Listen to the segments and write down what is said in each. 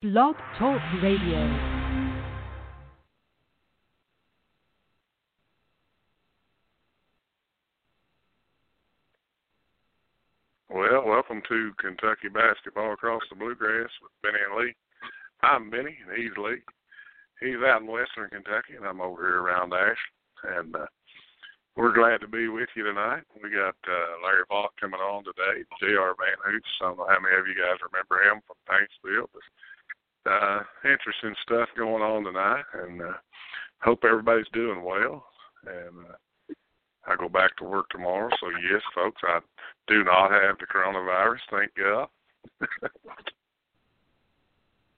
Blog Talk Radio. Well, welcome to Kentucky Basketball Across the Bluegrass with Benny and Lee. I'm Benny, and he's Lee. He's out in western Kentucky, and I'm over here around Ash. And uh, we're glad to be with you tonight. We got uh, Larry Vaught coming on today, J.R. VanHoose. I don't know how many of you guys remember him from Paintsville, but uh, interesting stuff going on tonight, and uh, hope everybody's doing well. And uh, I go back to work tomorrow, so yes, folks, I do not have the coronavirus. Thank God.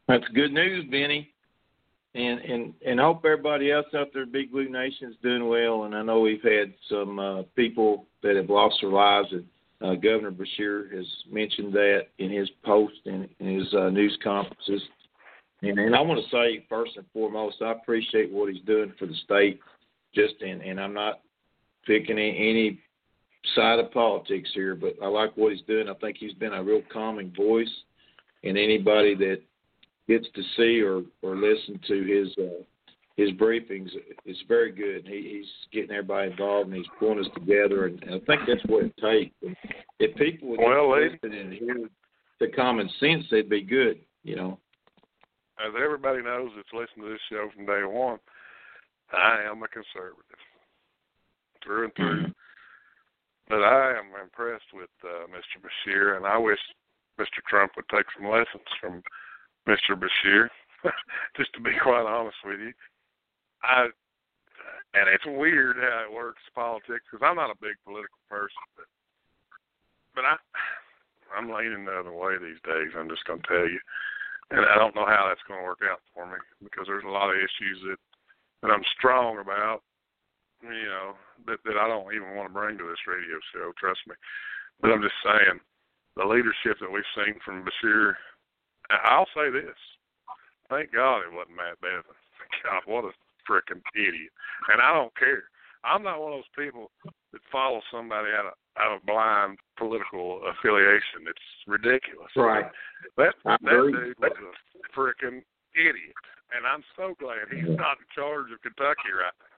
That's good news, Benny. And and and hope everybody else out there, Big Blue Nation, is doing well. And I know we've had some uh, people that have lost their lives. And uh, Governor Beshear has mentioned that in his post and in his uh, news conferences. And, and I want to say first and foremost, I appreciate what he's doing for the state. Just in, and I'm not picking any side of politics here, but I like what he's doing. I think he's been a real calming voice, and anybody that gets to see or or listen to his uh, his briefings is very good. He, he's getting everybody involved and he's pulling us together, and, and I think that's what it takes. If people would well, listen and hear the common sense, they'd be good. You know as everybody knows that's listened to this show from day one, I am a conservative through and through. Mm-hmm. But I am impressed with uh, Mr. Beshear, and I wish Mr. Trump would take some lessons from Mr. Beshear. Just to be quite honest with you, I and it's weird how it works politics because I'm not a big political person, but but I I'm leaning the other way these days. I'm just gonna tell you and I don't know how that's going to work out for me because there's a lot of issues that that I'm strong about, you know, that that I don't even want to bring to this radio show. Trust me, but I'm just saying the leadership that we've seen from Beshear. I'll say this: thank God it wasn't Matt Bevin. God, what a freaking idiot! And I don't care. I'm not one of those people that follow somebody out of of blind political affiliation. It's ridiculous. Right. That that dude was a freaking idiot, and I'm so glad he's not in charge of Kentucky right now.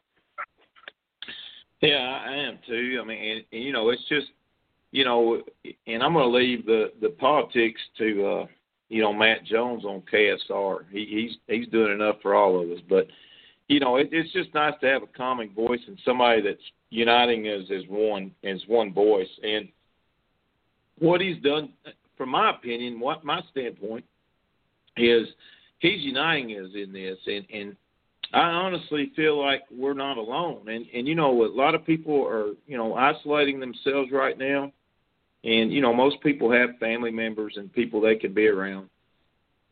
Yeah, I am too. I mean, and, and, you know, it's just, you know, and I'm going to leave the the politics to, uh, you know, Matt Jones on KSR. He, he's he's doing enough for all of us, but you know, it, it's just nice to have a common voice and somebody that's uniting as as one as one voice. And what he's done, from my opinion, what my standpoint is, he's uniting us in this, and and I honestly feel like we're not alone. And and you know, a lot of people are you know isolating themselves right now, and you know, most people have family members and people they could be around.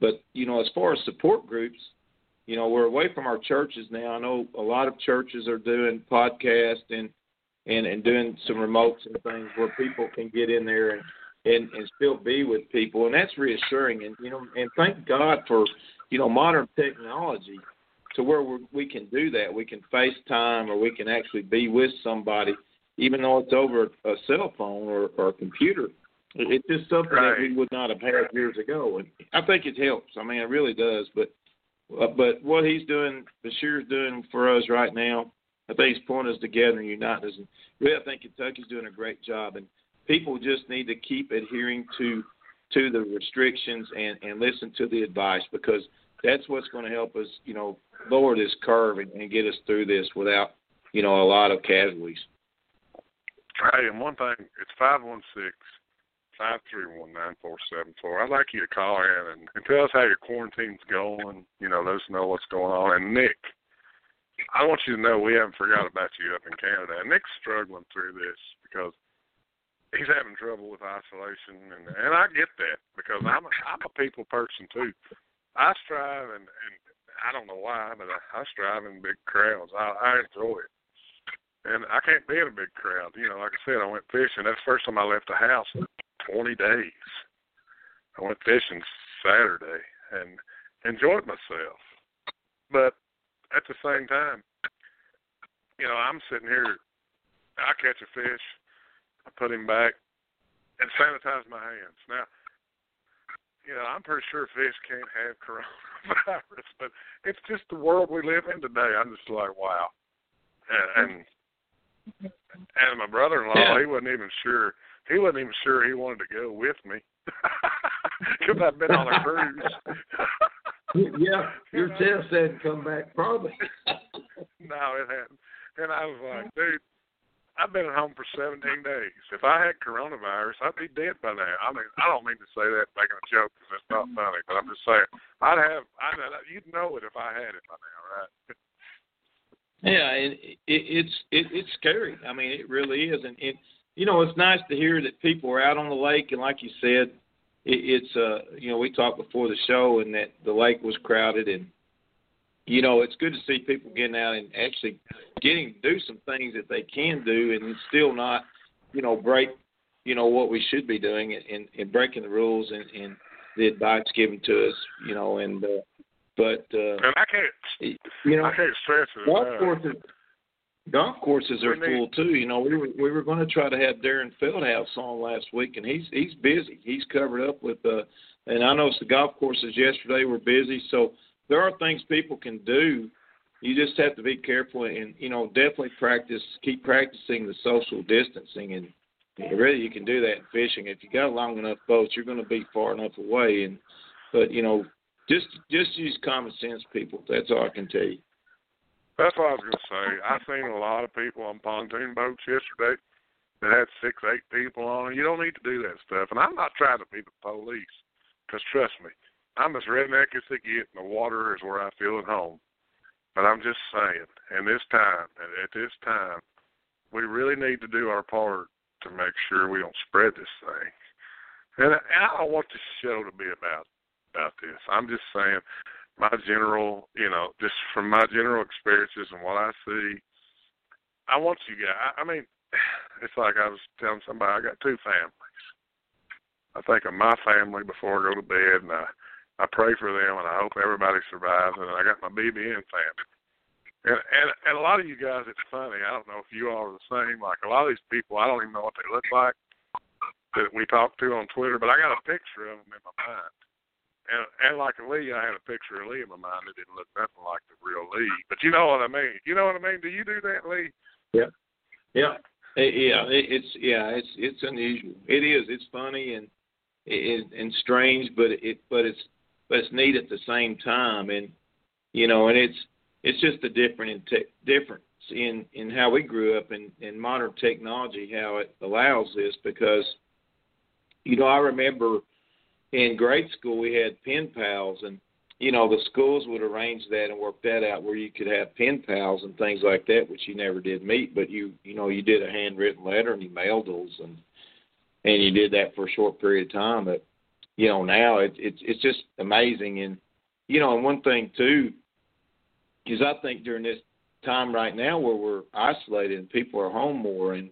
But you know, as far as support groups, you know, we're away from our churches now. I know a lot of churches are doing podcasts and and and doing some remotes and things where people can get in there and and and still be with people, and that's reassuring. And you know, and thank God for you know modern technology to where we we can do that. We can FaceTime or we can actually be with somebody, even though it's over a cell phone or, or a computer. It's just something right. that we would not have had years ago, and I think it helps. I mean, it really does. But Uh, but what he's doing, Beshear's doing for us right now, I think he's pulling us together and uniting us. And really, I think Kentucky's doing a great job. And people just need to keep adhering to to the restrictions and and listen to the advice because that's what's going to help us, you know, lower this curve and, and get us through this without, you know, a lot of casualties. Hey, and one thing, it's five one six five three one nine four seven four. I'd like you to call in and, and tell us how your quarantine's going. You know, let us know what's going on. And Nick, I want you to know we haven't forgot about you up in Canada. And Nick's struggling through this because he's having trouble with isolation, and and I get that because I'm a, I'm a people person too. I strive, and and I don't know why, but I, I strive in big crowds. I, I enjoy it. And I can't be in a big crowd. You know, like I said, I went fishing. That's the first time I left the house 20 days. I went fishing Saturday and enjoyed myself. But at the same time, you know, I'm sitting here, I catch a fish, I put him back, and sanitize my hands. Now, you know, I'm pretty sure fish can't have coronavirus, but it's just the world we live in today. I'm just like, wow. And and, and my brother-in-law, Yeah. he wasn't even sure. He wasn't even sure he wanted to go with me because I've been on a cruise. yeah, your test hadn't come back probably. no, it hadn't. And I was like, dude, I've been at home for 17 days. If I had coronavirus, I'd be dead by now. I mean, I don't mean to say that making a joke because it's not funny, but I'm just saying I'd have. I'd, you'd know it if I had it by now, right? Yeah, and it, it's it, it's scary. I mean, it really is, and it you know it's nice to hear that people are out on the lake, and like you said, it, it's uh you know we talked before the show, and that the lake was crowded, and you know it's good to see people getting out and actually getting to do some things that they can do, and still not you know break you know what we should be doing, and, and, breaking the rules and, and the advice given to us, you know, and uh, but uh, And I can't. you know I can't stress it golf courses golf courses are full too. You know, we were we were going to try to have Darren Feldhouse on last week, and he's he's busy. He's covered up with uh, and I know the golf courses yesterday were busy. So there are things people can do. You just have to be careful and you know definitely practice, keep practicing the social distancing, and really you can do that in fishing. If you got a long enough boat, you're going to be far enough away. And but you know just just use common sense, people. That's all I can tell you. That's what I was gonna say. I seen a lot of people on pontoon boats yesterday that had six, eight people on. You don't need to do that stuff. And I'm not trying to be the police, because trust me, I'm as redneck as they get, and the water is where I feel at home. But I'm just saying, in this time, and at this time, we really need to do our part to make sure we don't spread this thing. And, and I don't want this show to be about about this. I'm just saying my general, you know, just from my general experiences and what I see, I want you guys. I, mean, it's like I was telling somebody I got two families. I think of my family before I go to bed, and I I pray for them, and I hope everybody survives. And I got my BBN family. And, and and a lot of you guys, it's funny. I don't know if you all are the same. Like a lot of these people, I don't even know what they look like that we talk to on Twitter, but I got a picture of them in my mind. And and like Lee, I had a picture of Lee in my mind that didn't look nothing like the real Lee. But you know what I mean. You know what I mean? Do you do that, Lee? Yeah. Yeah. Eh, Yeah, it, it's yeah, it's it's unusual. It is. It's funny and it, and strange, but it but it's but it's neat at the same time, and you know, and it's it's just a different in te- difference in in how we grew up in in modern technology, how it allows this because you know I remember in grade school we had pen pals and you know, the schools would arrange that and work that out where you could have pen pals and things like that, which you never did meet, but you you know, you did a handwritten letter and you mailed those and and you did that for a short period of time. But you know, now it, it's it's just amazing and you know, and one thing too is I think during this time right now where we're isolated and people are home more and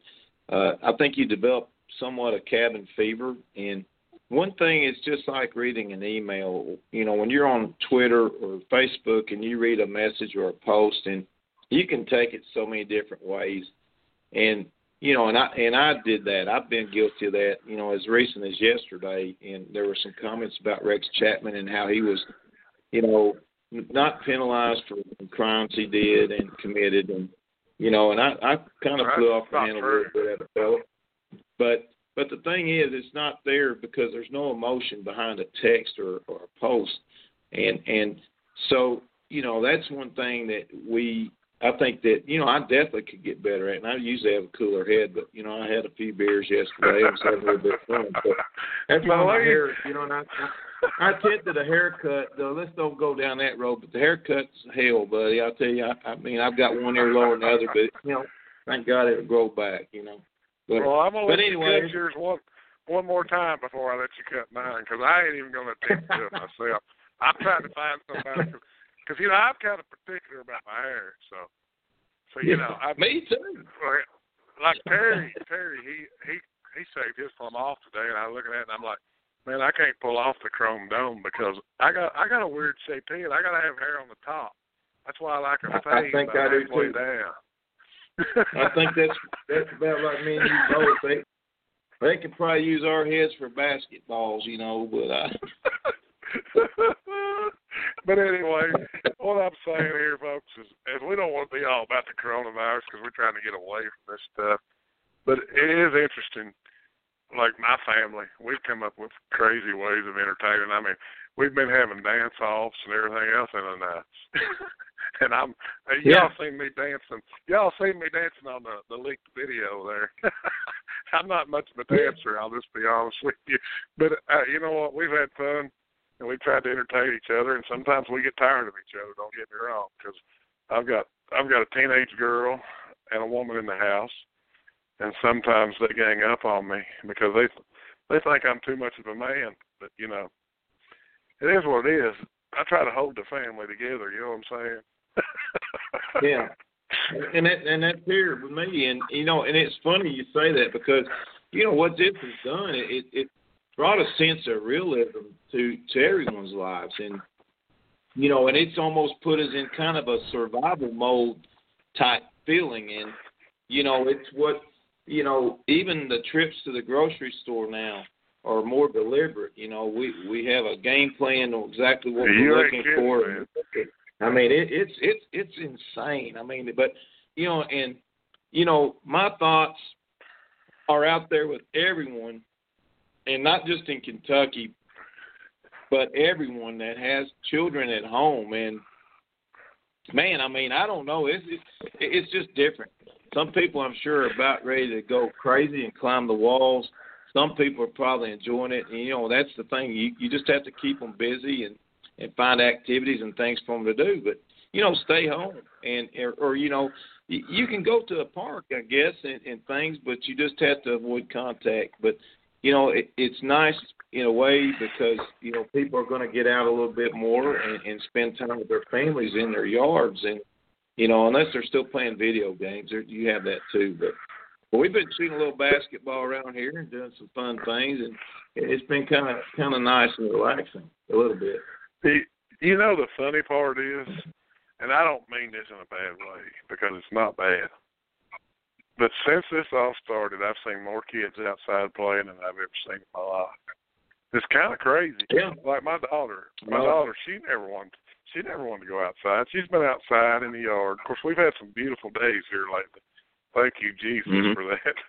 uh I think you develop somewhat a cabin fever and one thing is just like reading an email. You know, when you're on Twitter or Facebook and you read a message or a post, and you can take it so many different ways. And you know, and I and I did that. I've been guilty of that. You know, as recent as yesterday, and there were some comments about Rex Chapman and how he was, you know, not penalized for the crimes he did and committed, and you know, and I I kind of flew off the handle a little bit at the fellow, but but the thing is, it's not there because there's no emotion behind a text or, or a post, and and so you know that's one thing that we I think that you know I definitely could get better at, and I usually have a cooler head, but you know I had a few beers yesterday. I was having a little bit of fun. So that's why my hair, you know, and I I attempted a haircut. Though let's don't go down that road, but the haircut's hell, buddy. I'll tell you. I, I mean, I've got one ear lower than the other, but you know, thank God it'll grow back. You know. But, well, I'm gonna but let anyway, you cut yours one one more time before I let you cut mine because I ain't even gonna attempt to do it myself. I'm trying to find somebody because you know I'm kind of particular about my hair, so so you know I me too. like Terry Terry he he he shaved his plumb off today, and I was looking at it and I'm like. Man, I can't pull off the chrome dome because I got I got a weird shaped head. I gotta have hair on the top. That's why I like a I- fade I think I do too. down. I think that's that's about like me and you both. They they could probably use our heads for basketballs, you know. But I. but anyway, what I'm saying here, folks, is, is we don't want to be all about the coronavirus because we're trying to get away from this stuff. But it is interesting. Like my family, we've come up with crazy ways of entertaining. I mean, we've been having dance offs and everything else in the nights. and I'm y'all seen me dancing. Y'all seen me dancing on the the leaked video there. I'm not much of a dancer. I'll just be honest with you. But uh, you know what? We've had fun and we've tried to entertain each other. And sometimes we get tired of each other. Don't get me wrong, because I've got I've got a teenage girl and a woman in the house, and sometimes they gang up on me because they they think I'm too much of a man. But you know, it is what it is. I try to hold the family together. You know what I'm saying? yeah. And that and that's here with me, and you know, and it's funny you say that because you know what this has done. It it brought a sense of realism to to everyone's lives, and you know, and it's almost put us in kind of a survival mode type feeling, and you know, it's what you know, even the trips to the grocery store now are more deliberate. You know, we we have a game plan on exactly what you we're looking kidding, for. Man. I mean, it, it's it's it's insane. I mean, but you know, and you know, my thoughts are out there with everyone and not just in Kentucky, but everyone that has children at home. And man, I mean, I don't know. It's it's, it's just different. Some people, I'm sure, are about ready to go crazy and climb the walls. Some people are probably enjoying it, and you know that's the thing. You you just have to keep them busy and and find activities and things for them to do. But you know, stay home and or, or you know, you, you can go to a park, I guess, and, and things, but you just have to avoid contact. But you know, it, it's nice in a way because you know people are going to get out a little bit more and, and spend time with their families in their yards, and you know, unless they're still playing video games, you have that too. But but we've been shooting a little basketball around here and doing some fun things, and it's been kind of kind of nice and relaxing a little bit. The, you know, the funny part is, and I don't mean this in a bad way because it's not bad. But since this all started, I've seen more kids outside playing than I've ever seen in my life. It's kind of crazy. Yeah. Like my daughter, my oh. daughter, she never wanted, she never wanted to go outside. She's been outside in the yard. Of course, we've had some beautiful days here lately. Thank you, Jesus, Mhm. for that.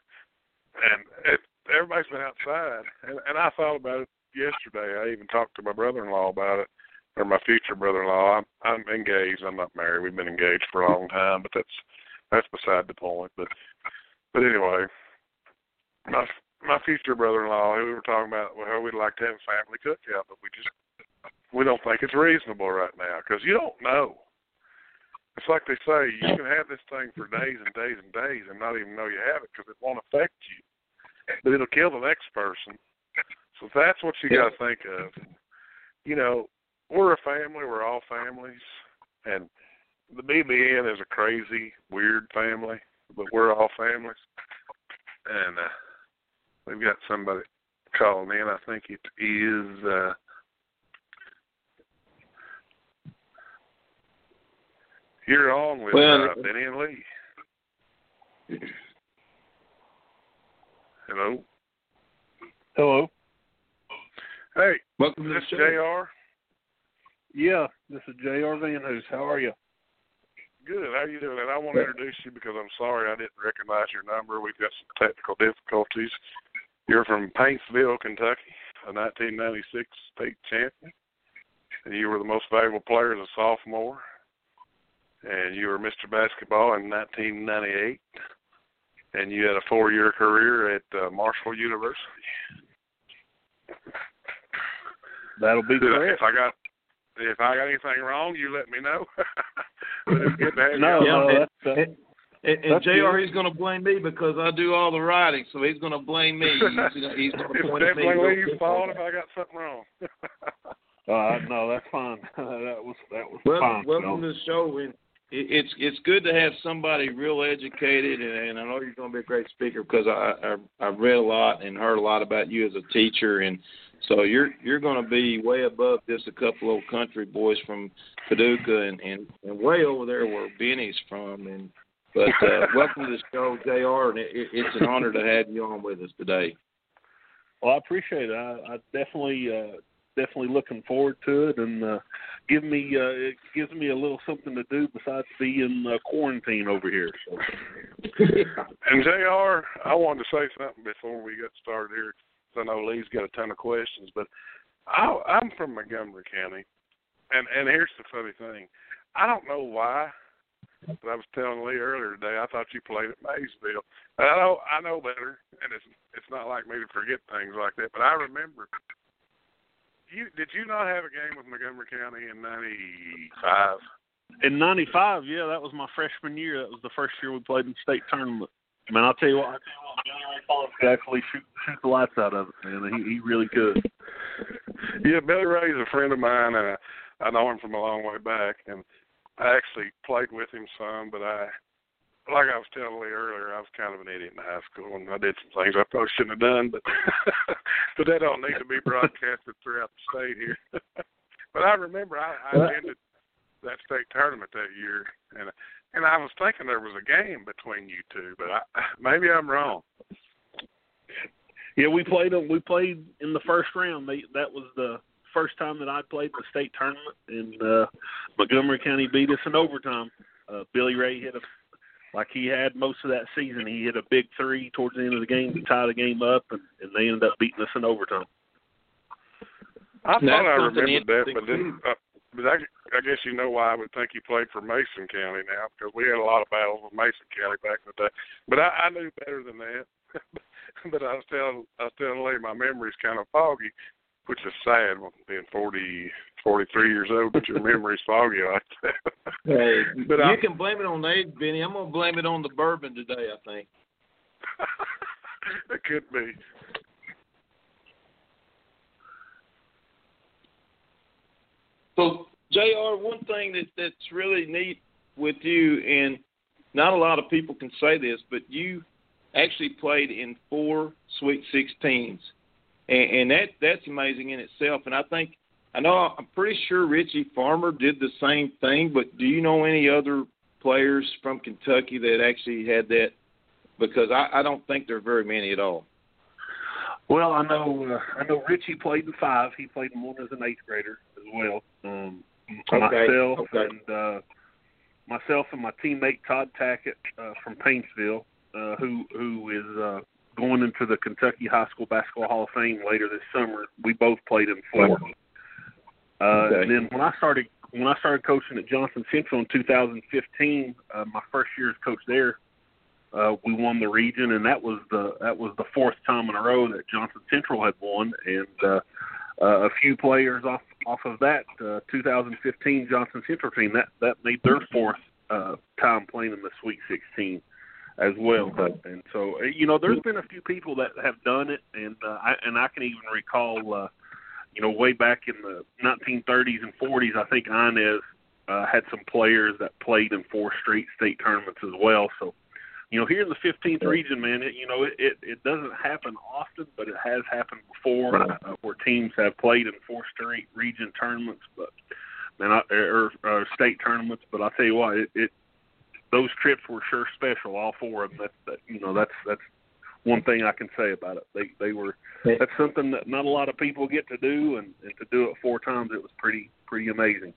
And it, everybody's been outside, and and I thought about it yesterday. I even talked to my brother-in-law about it, or my future brother-in-law. I'm I'm engaged. I'm not married. We've been engaged for a long time, but that's that's beside the point. But but anyway, my my future brother-in-law, who we were talking about, well, we'd like to have a family cookout, but we just we don't think it's reasonable right now because you don't know. It's like they say, you can have this thing for days and days and days and not even know you have it because it won't affect you, but it'll kill the next person. So that's what you got to think of. You know, we're a family. We're all families, and the BBN is a crazy, weird family, but we're all families. And uh, we've got somebody calling in. I think it is. Uh, you're on with Well, uh, Benny and Lee. Hello. Hello. Hey, Welcome to this the show. Jr. Yeah, this is Jr. VanHoose. How are you? Good. How are you doing? And I want to introduce you because I'm sorry I didn't recognize your number. We've got some technical difficulties. You're from Paintsville, Kentucky, a 1996 state champion, and you were the most valuable player as a sophomore. And you were Mr. Basketball in 1998, and you had a four-year career at uh, Marshall University. That'll be Did I- correct. If I got if I got anything wrong, you let me know. but it's good to have No. Yeah, no, that's, uh, And, and, and Jr. good. He's going to blame me because I do all the writing, so he's going to blame me. He's, gonna- he's going to point at me. definitely and go, Lee's fault if I got something wrong. uh, no, that's fine. that was that was Well, fine. welcome No. to the show. And it, it's it's good to have somebody real educated, and, and I know you're going to be a great speaker because I, I I've read a lot and heard a lot about you as a teacher, and so you're you're going to be way above just a couple old country boys from Paducah, and and, and way over there where Benny's from. And but uh, welcome to the show, Jr. And it, it, it's an honor to have you on with us today. Well, I appreciate it. I, I definitely, uh, definitely looking forward to it, and uh, give me, uh, it gives me a little something to do besides being uh, quarantine over here. So. And Jr., I wanted to say something before we get started here. 'cause I know Lee's got a ton of questions, but I, I'm from Montgomery County, and and here's the funny thing. I don't know why, but I was telling Lee earlier today. I thought you played at Maysville. I know I know better, and it's it's not like me to forget things like that. But I remember you did you not have a game with Montgomery County in '95? In '95, yeah, that was my freshman year. That was the first year we played in state tournament. Man, I'll tell you what, I'll tell you what, Billy Ray could actually shoot shoot the lights out of it, man. He he really could. Yeah, Billy Ray's a friend of mine, and I, I know him from a long way back. And I actually played with him some, but I, like I was telling Lee earlier, I was kind of an idiot in high school, and I did some things I probably shouldn't have done. But but that don't need to be broadcasted throughout the state here. but I remember I, I attended that state tournament that year, and and I was thinking there was a game between you two, but I, maybe I'm wrong. Yeah, we played them. We played in the first round. They, that was the first time that I played the state tournament, and uh, Montgomery County beat us in overtime. Uh, Billy Ray hit a like he had most of that season. He hit a big three towards the end of the game to tie the game up, and, and they ended up beating us in overtime. I That's thought I remembered that, but then, uh, but I, I guess you know why I would think you played for Mason County now because we had a lot of battles with Mason County back in the day. But I, I knew better than that. but I was telling I was telling Lee my memory's kind of foggy, which is sad being forty forty three years old, but your memory's foggy like that. Hey, But you I'm- can blame it on age, Benny. I'm gonna blame it on the bourbon today. I think. it could be. So, Jr. One thing that that's really neat with you, and not a lot of people can say this, but you actually played in four Sweet Sixteens, and, and that that's amazing in itself. And I think I know I'm pretty sure Richie Farmer did the same thing, but do you know any other players from Kentucky that actually had that? Because I, I don't think there are very many at all. Well, I know uh, I know Richie played in five. He played in one as an eighth grader as well. Um, Okay, Myself okay. and uh, myself and my teammate Todd Tackett uh, from Paintsville, uh, who who is uh, going into the Kentucky High School Basketball Hall of Fame later this summer. We both played in four. Uh, Okay. And then when I started when I started coaching at Johnson Central in 2015, uh, my first year as coach there, uh, we won the region, and that was the that was the fourth time in a row that Johnson Central had won, and uh, uh, a few players off off of that uh, 2015 Johnson Central team that that made their fourth uh, time playing in the Sweet 16 as well. And so uh, you know, there's been a few people that have done it, and uh, I and I can even recall. Uh, you know, way back in the 1930s and 40s, I think Inez uh, had some players that played in four straight state tournaments as well. So, you know, here in the 15th region, man, it, you know, it, it it doesn't happen often, but it has happened before uh, where teams have played in four straight region tournaments, but man, I, or, or state tournaments. But I tell you what, it, it those trips were sure special, all four of them. That, that you know, that's that's one thing I can say about it. They they were that's something that not a lot of people get to do, and, and to do it four times, it was pretty pretty amazing.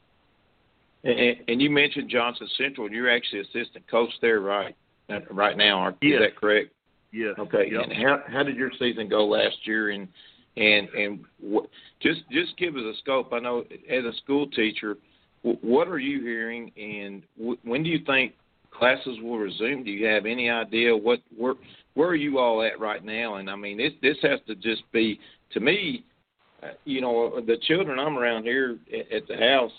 And, and you mentioned Johnson Central, and you're actually assistant coach there, right? Uh, Right now, aren't Yes. is that correct? Yes. Okay. Yep. And how how did your season go last year? And and and what, just just give us a scope. I know as a school teacher, wh- what are you hearing, and wh- when do you think classes will resume? Do you have any idea what where where are you all at right now? And I mean, this this has to just be to me. Uh, you know, the children I'm around here at, the house,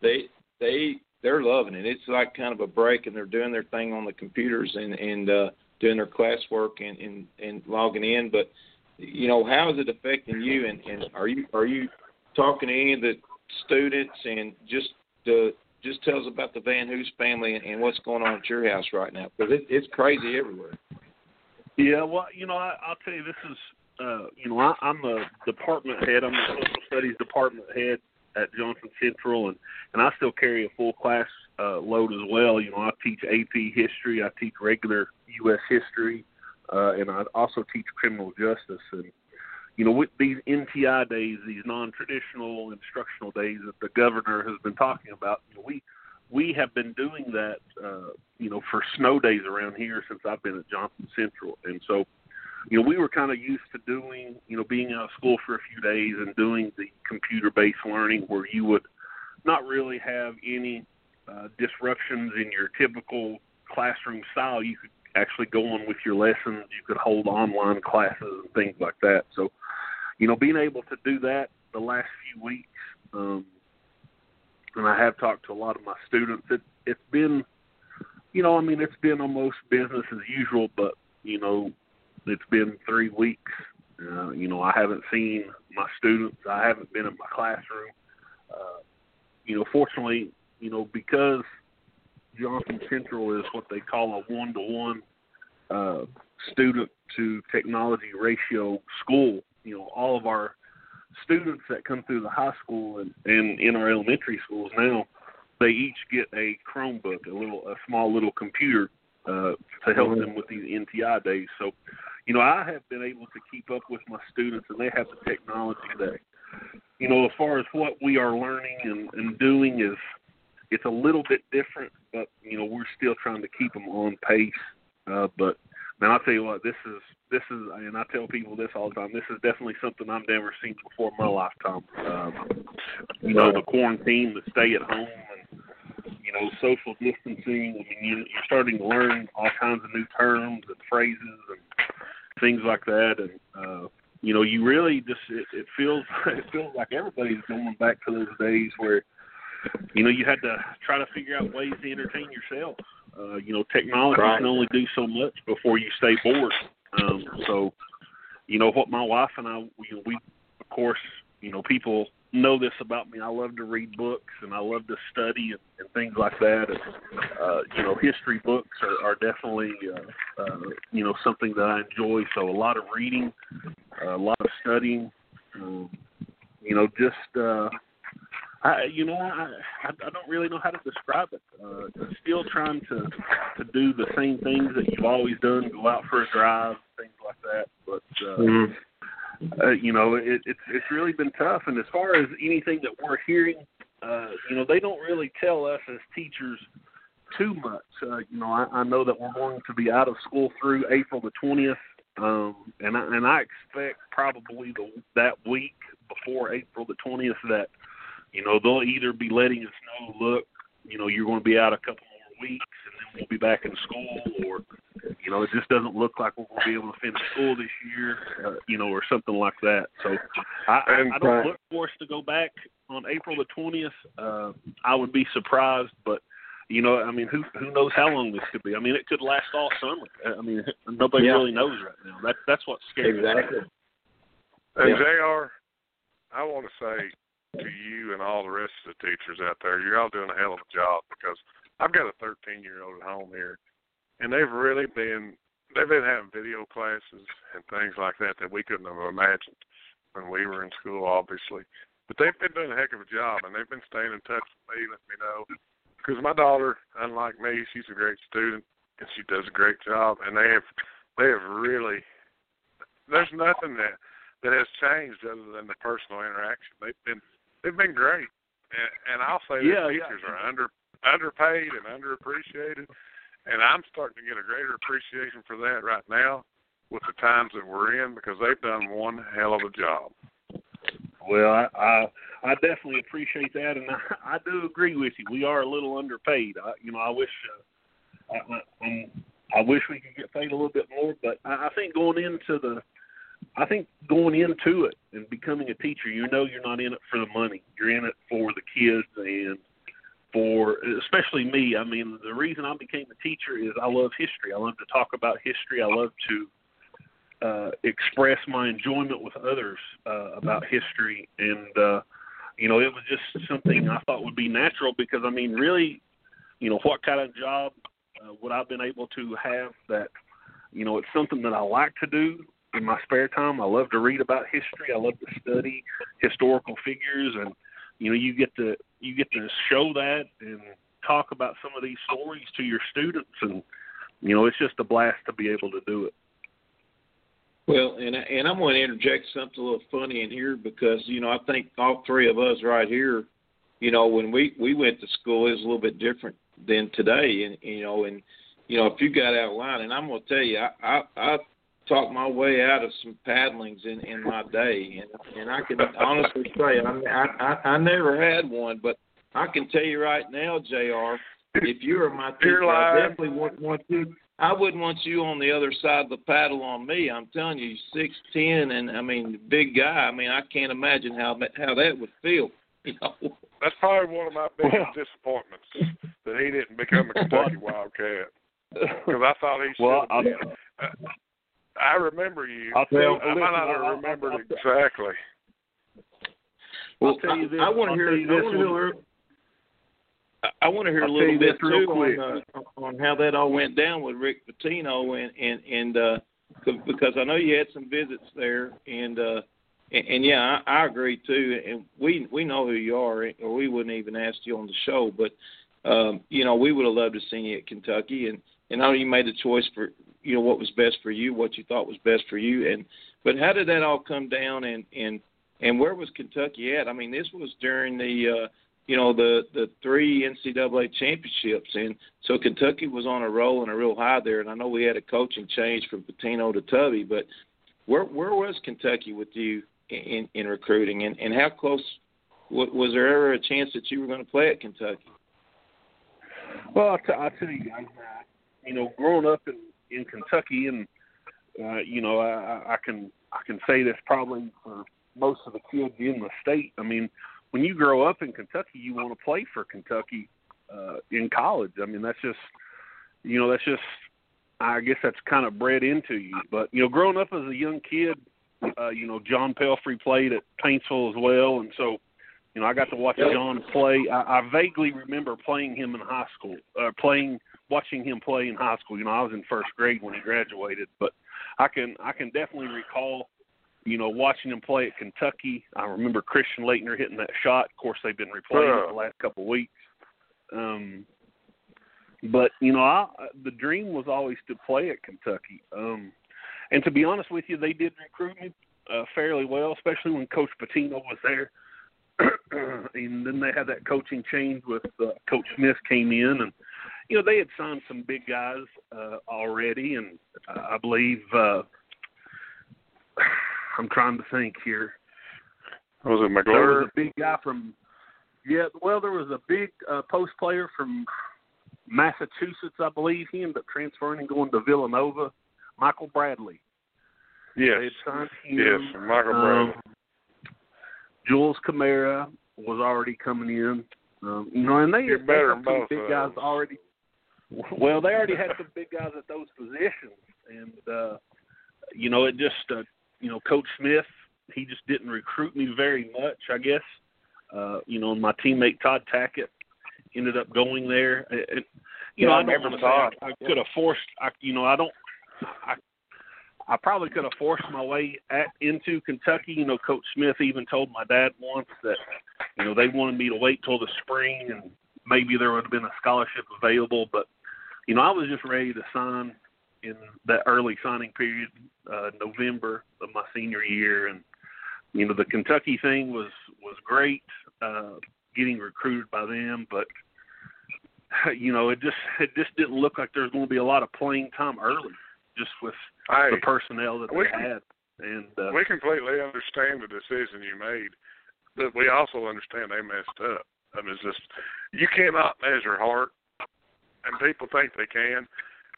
they they they're loving it. It's like kind of a break, and they're doing their thing on the computers and and uh, doing their classwork and, and and logging in. But you know, how is it affecting you? And, and are you are you talking to any of the students and just the just tell us about the VanHoose family and, what's going on at your house right now because it, it's crazy everywhere. Yeah, well, you know, I, I'll tell you, this is, uh, you know, I, I'm the department head. I'm the social studies department head at Johnson Central, and and I still carry a full class uh, load as well. You know, I teach AP history, I teach regular U.S. history, uh, and I also teach criminal justice. And you know, with these NTI days, these non-traditional instructional days that the governor has been talking about, you know, we we have been doing that, uh, you know, for snow days around here since I've been at Johnson Central, and so, you know, we were kind of used to doing, you know, being out of school for a few days and doing the computer-based learning where you would not really have any uh, disruptions in your typical classroom style. You could actually going with your lessons. You could hold online classes and things like that. So, you know, being able to do that the last few weeks, um, and I have talked to a lot of my students. It, it's been, you know, I mean, it's been almost business as usual, but you know, it's been three weeks. Uh, you know, I haven't seen my students. I haven't been in my classroom. Uh, you know, fortunately, you know, because Johnson Central is what they call a one to one student to technology ratio school. You know, all of our students that come through the high school and, and in our elementary schools now, they each get a Chromebook, a little, a small little computer uh, to help them with these NTI days. So, you know, I have been able to keep up with my students, and they have the technology that, you know, as far as what we are learning and, and doing is, it's a little bit different, but you know, we're still trying to keep them on pace. Uh, but man, I'll tell you what, this is this is, and I tell people this all the time. This is definitely something I've never seen before in my lifetime. Um, you know, the quarantine, the stay at home, and you know, social distancing. I mean, you, you're starting to learn all kinds of new terms and phrases and things like that, and uh, you know, you really just it, it feels it feels like everybody's going back to those days where you know you had to try to figure out ways to entertain yourself. Uh, you know, technology Right. can only do so much before you stay bored. Um, so, you know, what my wife and I, know, we, of course, you know, people know this about me. I love to read books and I love to study and, and things like that. And, uh, you know, history books are, are definitely, uh, uh, you know, something that I enjoy. So a lot of reading, uh, a lot of studying, um, you know, just, uh, I, you know, I, I I don't really know how to describe it. Uh, still trying to to do the same things that you've always done, go out for a drive, things like that. But uh, Mm-hmm. uh, you know, it, it's it's really been tough. And as far as anything that we're hearing, uh, you know, they don't really tell us as teachers too much. Uh, you know, I, I know that we're going to be out of school through April the twentieth, um, and I, and I expect probably the that week before April the twentieth that you know they'll either be letting us know, look, you know, you're going to be out a couple more weeks, and then we'll be back in school, or you know, it just doesn't look like we're going to be able to finish school this year, uh, you know, or something like that. So I, I, I don't look for us to go back on April the twentieth. Uh, I would be surprised, but you know, I mean, who who knows how long this could be? I mean, it could last all summer. I mean, nobody Yeah. really knows right now. That's that's what's scary. Exactly. And Yeah. Jr., I want to say to you and all the rest of the teachers out there, you're all doing a hell of a job because I've got a 13 year old at home here, and they've really been they've been having video classes and things like that that we couldn't have imagined when we were in school, obviously. But they've been doing a heck of a job, and they've been staying in touch with me, letting me know. Because my daughter, unlike me, she's a great student and she does a great job, and they have they have really there's nothing that that has changed other than the personal interaction. They've been they've been great, and, and I'll say Yeah, yeah. teachers are under underpaid and underappreciated, and I'm starting to get a greater appreciation for that right now with the times that we're in because they've done one hell of a job. Well, I, I I definitely appreciate that, and I, I do agree with you. We are a little underpaid. I, you know, I wish uh, I, I, I'm, I wish we could get paid a little bit more, but I, I think going into the, I think going into it and becoming a teacher, you know, you're not in it for the money. You're in it for the kids and for especially me. I mean, the reason I became a teacher is I love history. I love to talk about history. I love to uh, express my enjoyment with others uh, about history, and uh, you know, it was just something I thought would be natural because I mean, really, you know, what kind of job uh, would I have been able to have that, you know, it's something that I like to do in my spare time. I love to read about history. I love to study historical figures, and you know, you get to you get to show that and talk about some of these stories to your students, and you know, it's just a blast to be able to do it. Well, and and I'm going to interject something a little funny in here because you know I think all three of us right here, you know, when we we went to school, it was a little bit different than today, and you know, and you know if you got out of line, and I'm going to tell you, I I, I talked my way out of some paddlings in in my day, and and I can honestly say I I I never had one, but I can tell you right now, Jr. If you were my teacher, I definitely wouldn't want you I wouldn't want you on the other side of the paddle on me. I'm telling you, six ten, and I mean, big guy. I mean, I can't imagine how how that would feel. You know. That's probably one of my biggest well, disappointments that he didn't become a Kentucky Wildcat because I thought he should. Well, I, I remember you. I'll tell, I might not have remembered I'll, exactly. Well, I'll tell you this. I, I want to hear. I want to hear. I want to hear a little bit too on, uh, on how that all went down with Rick Pitino and and and uh, because I know you had some visits there and uh, and, and yeah, I, I agree too. And we we know who you are, or we wouldn't even ask you on the show. But um, you know, we would have loved to see you at Kentucky, and and I know you made the choice for you know what was best for you, what you thought was best for you. And but how did that all come down, and and and where was Kentucky at? I mean, this was during the uh, you know the the three NCAA championships, and so Kentucky was on a roll and a real high there. And I know we had a coaching change from Pitino to Tubby, but where where was Kentucky with you in in recruiting, and and how close was there ever a chance that you were going to play at Kentucky? Well, I'll, t- I'll tell you guys, you know, growing up in in Kentucky, and uh, you know, I, I can I can say this probably for most of the kids in the state. I mean, when you grow up in Kentucky, you want to play for Kentucky uh, in college. I mean, that's just you know that's just I guess that's kind of bred into you. But you know, growing up as a young kid, uh, you know, John Pelphrey played at Paintsville as well, and so you know I got to watch John play. I, I vaguely remember playing him in high school, uh, playing watching him play in high school. You know, I was in first grade when he graduated, but I can I can definitely recall you know, watching him play at Kentucky, I remember Christian Laettner hitting that shot. Of course, they've been replaying it the last couple of weeks. Um, but you know, I, the dream was always to play at Kentucky. Um, and to be honest with you, they did recruit me uh, fairly well, especially when Coach Pitino was there. and then they had that coaching change with uh, Coach Smith came in, and you know they had signed some big guys uh, already, and uh, I believe. Uh, I'm trying to think here. Was it McGlure? There was a big guy from. Yeah, well, there was a big uh, post player from Massachusetts, I believe. He ended up transferring and going to Villanova. Michael Bradley. Yes. Yes, Michael um, Bradley. Jules Camara was already coming in. Um, you know, and they, You're they better had some big guys already. Well, they already had some big guys at those positions, and uh, you know, it just uh, you know, Coach Smith, he just didn't recruit me very much, I guess. Uh, you know, my teammate Todd Tackett ended up going there. And, you yeah, know, I, I never thought I, I could have forced. I, you know, I don't. I, I probably could have forced my way at into Kentucky. You know, Coach Smith even told my dad once that you know they wanted me to wait till the spring and maybe there would have been a scholarship available. But you know, I was just ready to sign in that early signing period, uh, November of my senior year, and you know the Kentucky thing was was great, uh, getting recruited by them, but you know it just it just didn't look like there was going to be a lot of playing time early, just with I, the personnel that they had. And uh, we completely understand the decision you made, but we also understand they messed up. I mean, it's just you cannot measure heart, and people think they can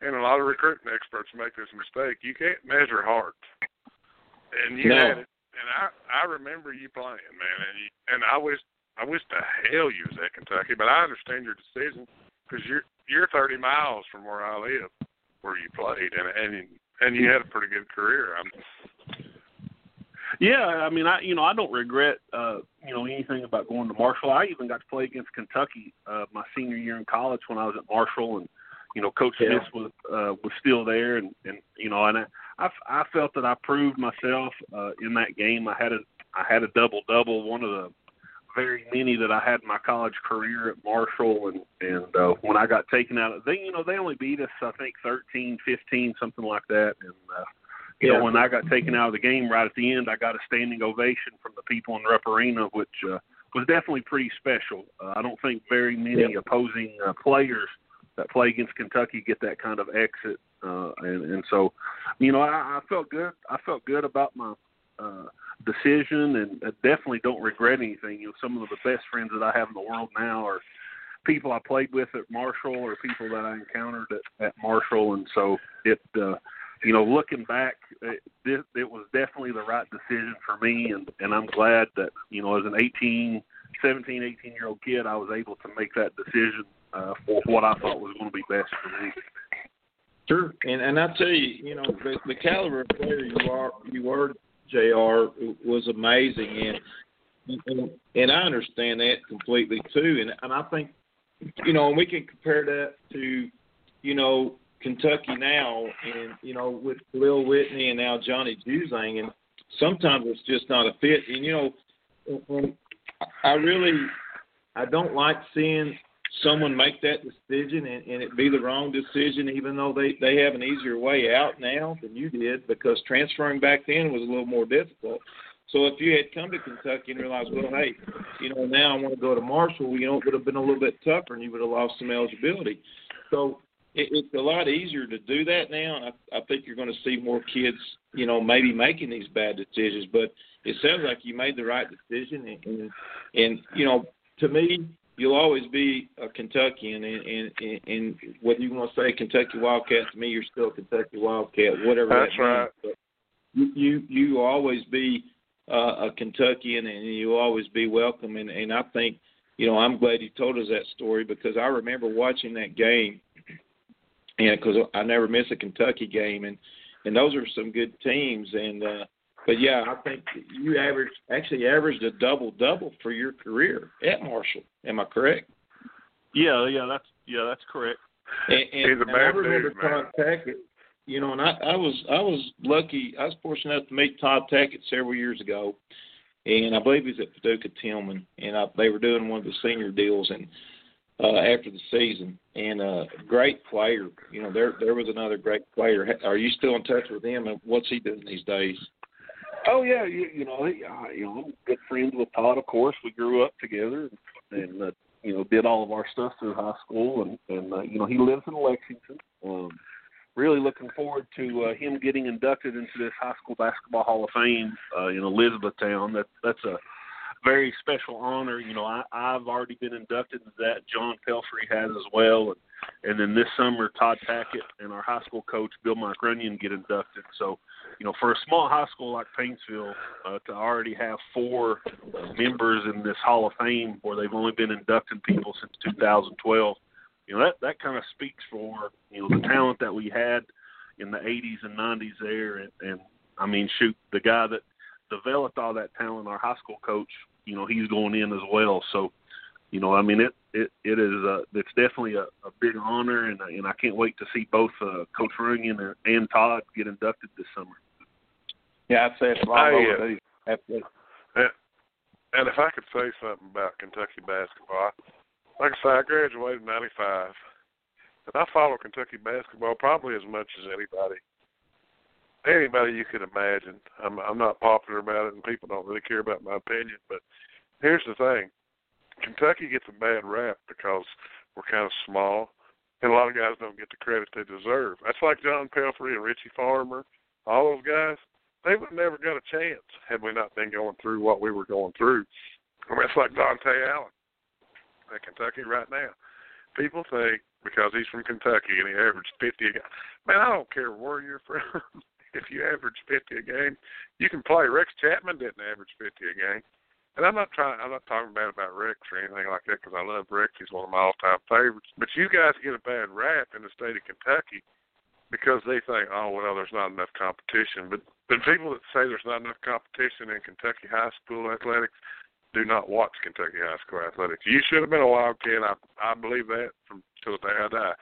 and a lot of recruiting experts make this mistake. You can't measure heart, and you no. had it. And I I remember you playing, man, and you, and I wish I wish the hell you was at Kentucky, but I understand your decision because you're you're 30 miles from where I live, where you played, and and and you had a pretty good career. I'm, yeah, I mean, I you know I don't regret uh, you know anything about going to Marshall. I even got to play against Kentucky uh, my senior year in college when I was at Marshall, and you know, Coach yeah. Smith was uh, was still there, and and you know, and I I, I felt that I proved myself uh, in that game. I had a I had a double double, one of the very many that I had in my college career at Marshall, and and uh, when I got taken out, they you know they only beat us I think thirteen, fifteen, something like that, and uh, Yeah. know, when I got taken out of the game right at the end, I got a standing ovation from the people in Rupp Arena, which uh, was definitely pretty special. Uh, I don't think very many Yeah. opposing uh, players that play against Kentucky get that kind of exit, uh, and and so, you know, I, I felt good. I felt good about my uh, decision, and I definitely don't regret anything. You know, some of the best friends that I have in the world now are people I played with at Marshall or people that I encountered at, at Marshall, and so it. Uh, you know, looking back, it, it, was definitely the right decision for me, and and I'm glad that you know, as an 18, 17, 18 year old kid, I was able to make that decision uh, for what I thought was going to be best for me. Sure, and and I tell you, you know, the, the caliber of player you are, you were, Jr. was amazing, and and, and I understand that completely too, and and I think, you know, and we can compare that to, you know, Kentucky now, and you know, with Lil Whitney and now Johnny Juzang, and sometimes it's just not a fit, and you know, I really, I don't like seeing someone make that decision and, and it be the wrong decision, even though they they have an easier way out now than you did, because transferring back then was a little more difficult. So if you had come to Kentucky and realized, well, hey, you know, now I want to go to Marshall, you know, it would have been a little bit tougher, and you would have lost some eligibility. So it, it's a lot easier to do that now, and I, I think you're going to see more kids, you know, maybe making these bad decisions. But it sounds like you made the right decision, and and, and you know, to me, you'll always be a Kentuckian, and and, and, and whether you want to say Kentucky Wildcat to me, you're still a Kentucky Wildcat, whatever That's that right. means. But you you you will always be uh, a Kentuckian, and you'll always be welcome. And and I think, you know, I'm glad you told us that story because I remember watching that game, and because I never miss a Kentucky game, and and those are some good teams, and. uh but yeah, I think you averaged actually averaged a double double for your career at Marshall. Am I correct? Yeah, yeah, that's yeah, that's correct. And, and, He's a and I bad remember dude, man. Todd Tackett. You know, and I, I was I was lucky. I was fortunate enough to meet Todd Tackett several years ago, and I believe he's at Paducah Tillman, and I, they were doing one of the senior deals and uh, after the season. And uh, great player. You know, there there was another great player. Are you still in touch with him? And what's he doing these days? Oh yeah, you, you know, he, you know, I'm good friends with Todd. Of course, we grew up together, and, and uh, you know, did all of our stuff through high school, and and uh, you know, he lives in Lexington. Um, really looking forward to uh, him getting inducted into this high school basketball Hall of Fame uh, in Elizabethtown. That that's a very special honor. You know, I, I've already been inducted into that. John Pelfrey has as well, and and then this summer, Todd Tackett and our high school coach Bill Mike Runyon get inducted. So, you know, for a small high school like Paintsville uh, to already have four members in this Hall of Fame, where they've only been inducting people since 2012, you know that that kind of speaks for you know the talent that we had in the 80s and 90s there, and, and I mean, shoot, the guy that developed all that talent, our high school coach, you know, he's going in as well. So, you know, I mean, it it it is uh, it's definitely a, a big honor, and and I can't wait to see both uh, Coach Runyon and, and Todd get inducted this summer. Yeah, I'd say it's I, all uh, over these. Absolutely. And if I could say something about Kentucky basketball, like I say, I graduated in '95, and I follow Kentucky basketball probably as much as anybody, anybody you could imagine. I'm I'm not popular about it, and people don't really care about my opinion. But here's the thing: Kentucky gets a bad rap because we're kind of small, and a lot of guys don't get the credit they deserve. That's like John Pelfrey and Richie Farmer, all those guys they would never got a chance had we not been going through what we were going through. I mean, it's like Dontaie Allen at Kentucky right now. People think because he's from Kentucky and he averaged 50 a game. Man, I don't care where you're from. If you average 50 a game, you can play. Rex Chapman didn't average 50 a game. And I'm not trying. I'm not talking bad about Rex or anything like that because I love Rex. He's one of my all-time favorites. But you guys get a bad rap in the state of Kentucky because they think, oh well, there's not enough competition. But but people that say there's not enough competition in Kentucky high school athletics do not watch Kentucky high school athletics. You should have been a Wildcat. I I believe that from till the day I die.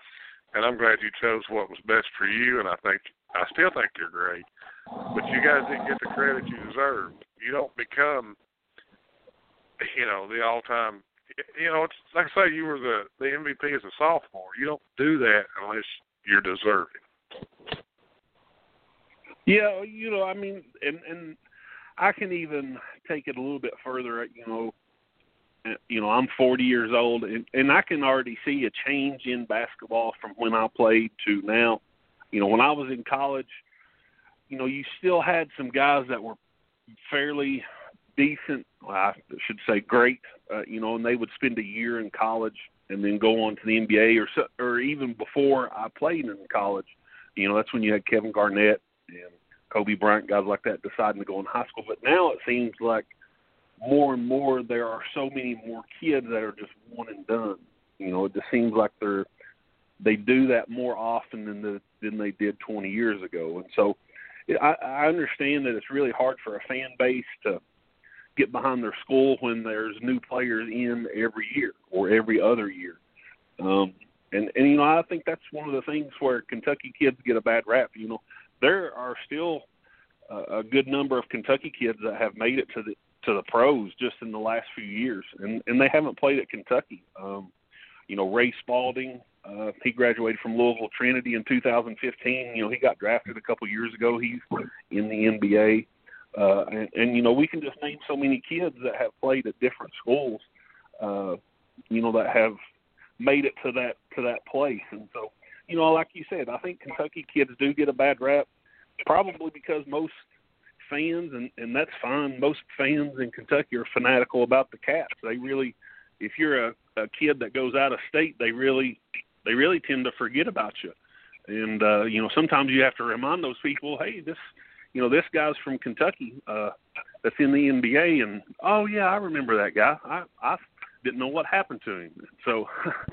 And I'm glad you chose what was best for you. And I think I still think you're great. But you guys didn't get the credit you deserve. You don't become, you know, the all-time. You know, it's like I say, you were the the MVP as a sophomore. You don't do that unless you're deserving. Yeah, you know, I mean, and and I can even take it a little bit further. You know, you know, I'm 40 years old, and, and I can already see a change in basketball from when I played to now. You know, when I was in college, you know, you still had some guys that were fairly decent. Well, I should say great. Uh, you know, and they would spend a year in college and then go on to the NBA, or or even before I played in college. You know, that's when you had Kevin Garnett and Kobe Bryant, guys like that, deciding to go in high school. But now it seems like more and more there are so many more kids that are just one and done. You know, it just seems like they're they do that more often than the, than they did 20 years ago. And so I, I understand that it's really hard for a fan base to get behind their school when there's new players in every year or every other year. Um, and and you know I think that's one of the things where Kentucky kids get a bad rap. You know, there are still a, a good number of Kentucky kids that have made it to the to the pros just in the last few years, and and they haven't played at Kentucky. Um, you know, Ray Spalding, uh, he graduated from Louisville Trinity in 2015. You know, he got drafted a couple years ago. He's in the NBA, uh, and, and you know, we can just name so many kids that have played at different schools. Uh, you know, that have made it to that to that place, and so you know, like you said, I think Kentucky kids do get a bad rap, probably because most fans, and and that's fine. Most fans in Kentucky are fanatical about the Cats. They really, if you're a, a kid that goes out of state, they really they really tend to forget about you. And uh, you know, sometimes you have to remind those people, hey, this you know, this guy's from Kentucky, uh that's in the NBA and oh yeah, I remember that guy. I I didn't know what happened to him. So,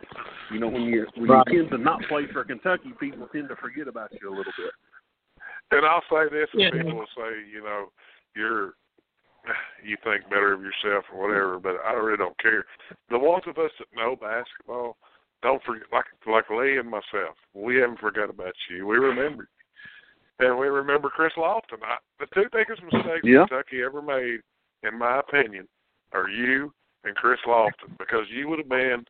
you know, when you when right. you tend to not play for Kentucky, people tend to forget about you a little bit. And I'll say this, and yeah. people will say, you know, you're you think better of yourself or whatever, but I really don't care. The ones of us that know basketball don't forget, like like Lee and myself. We haven't forgot about you. We remember, and we remember Chris Lofton. I, the two biggest mistakes yeah. Kentucky ever made, in my opinion, are you and Chris Lofton because you would have been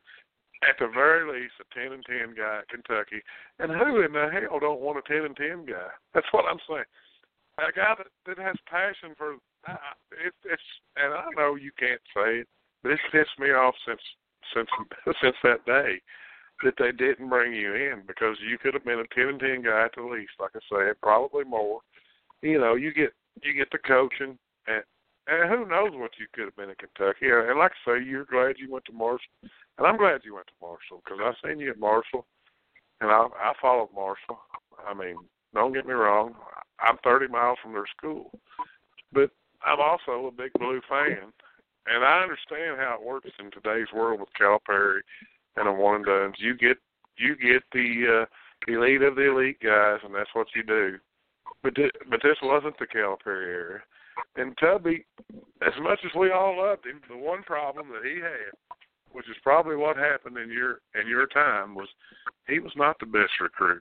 at the very least a ten and ten guy at Kentucky. And who in the hell don't want a ten and ten guy? That's what I'm saying. A guy that, that has passion for uh, it, it's and I know you can't say it, but it's pissed me off since since since that day that they didn't bring you in because you could have been a ten and ten guy at the least, like I said, probably more. You know, you get you get the coaching and and who knows what you could have been in Kentucky. And like I say, you're glad you went to Marshall, and I'm glad you went to Marshall because I seen you at Marshall, and I I followed Marshall. I mean, don't get me wrong, I'm 30 miles from their school, but I'm also a big blue fan, and I understand how it works in today's world with Calipari and the one and dones. You get you get the uh, elite of the elite guys, and that's what you do. But th- but this wasn't the Calipari era. And Tubby, as much as we all loved him, the one problem that he had, which is probably what happened in your in your time, was he was not the best recruiter.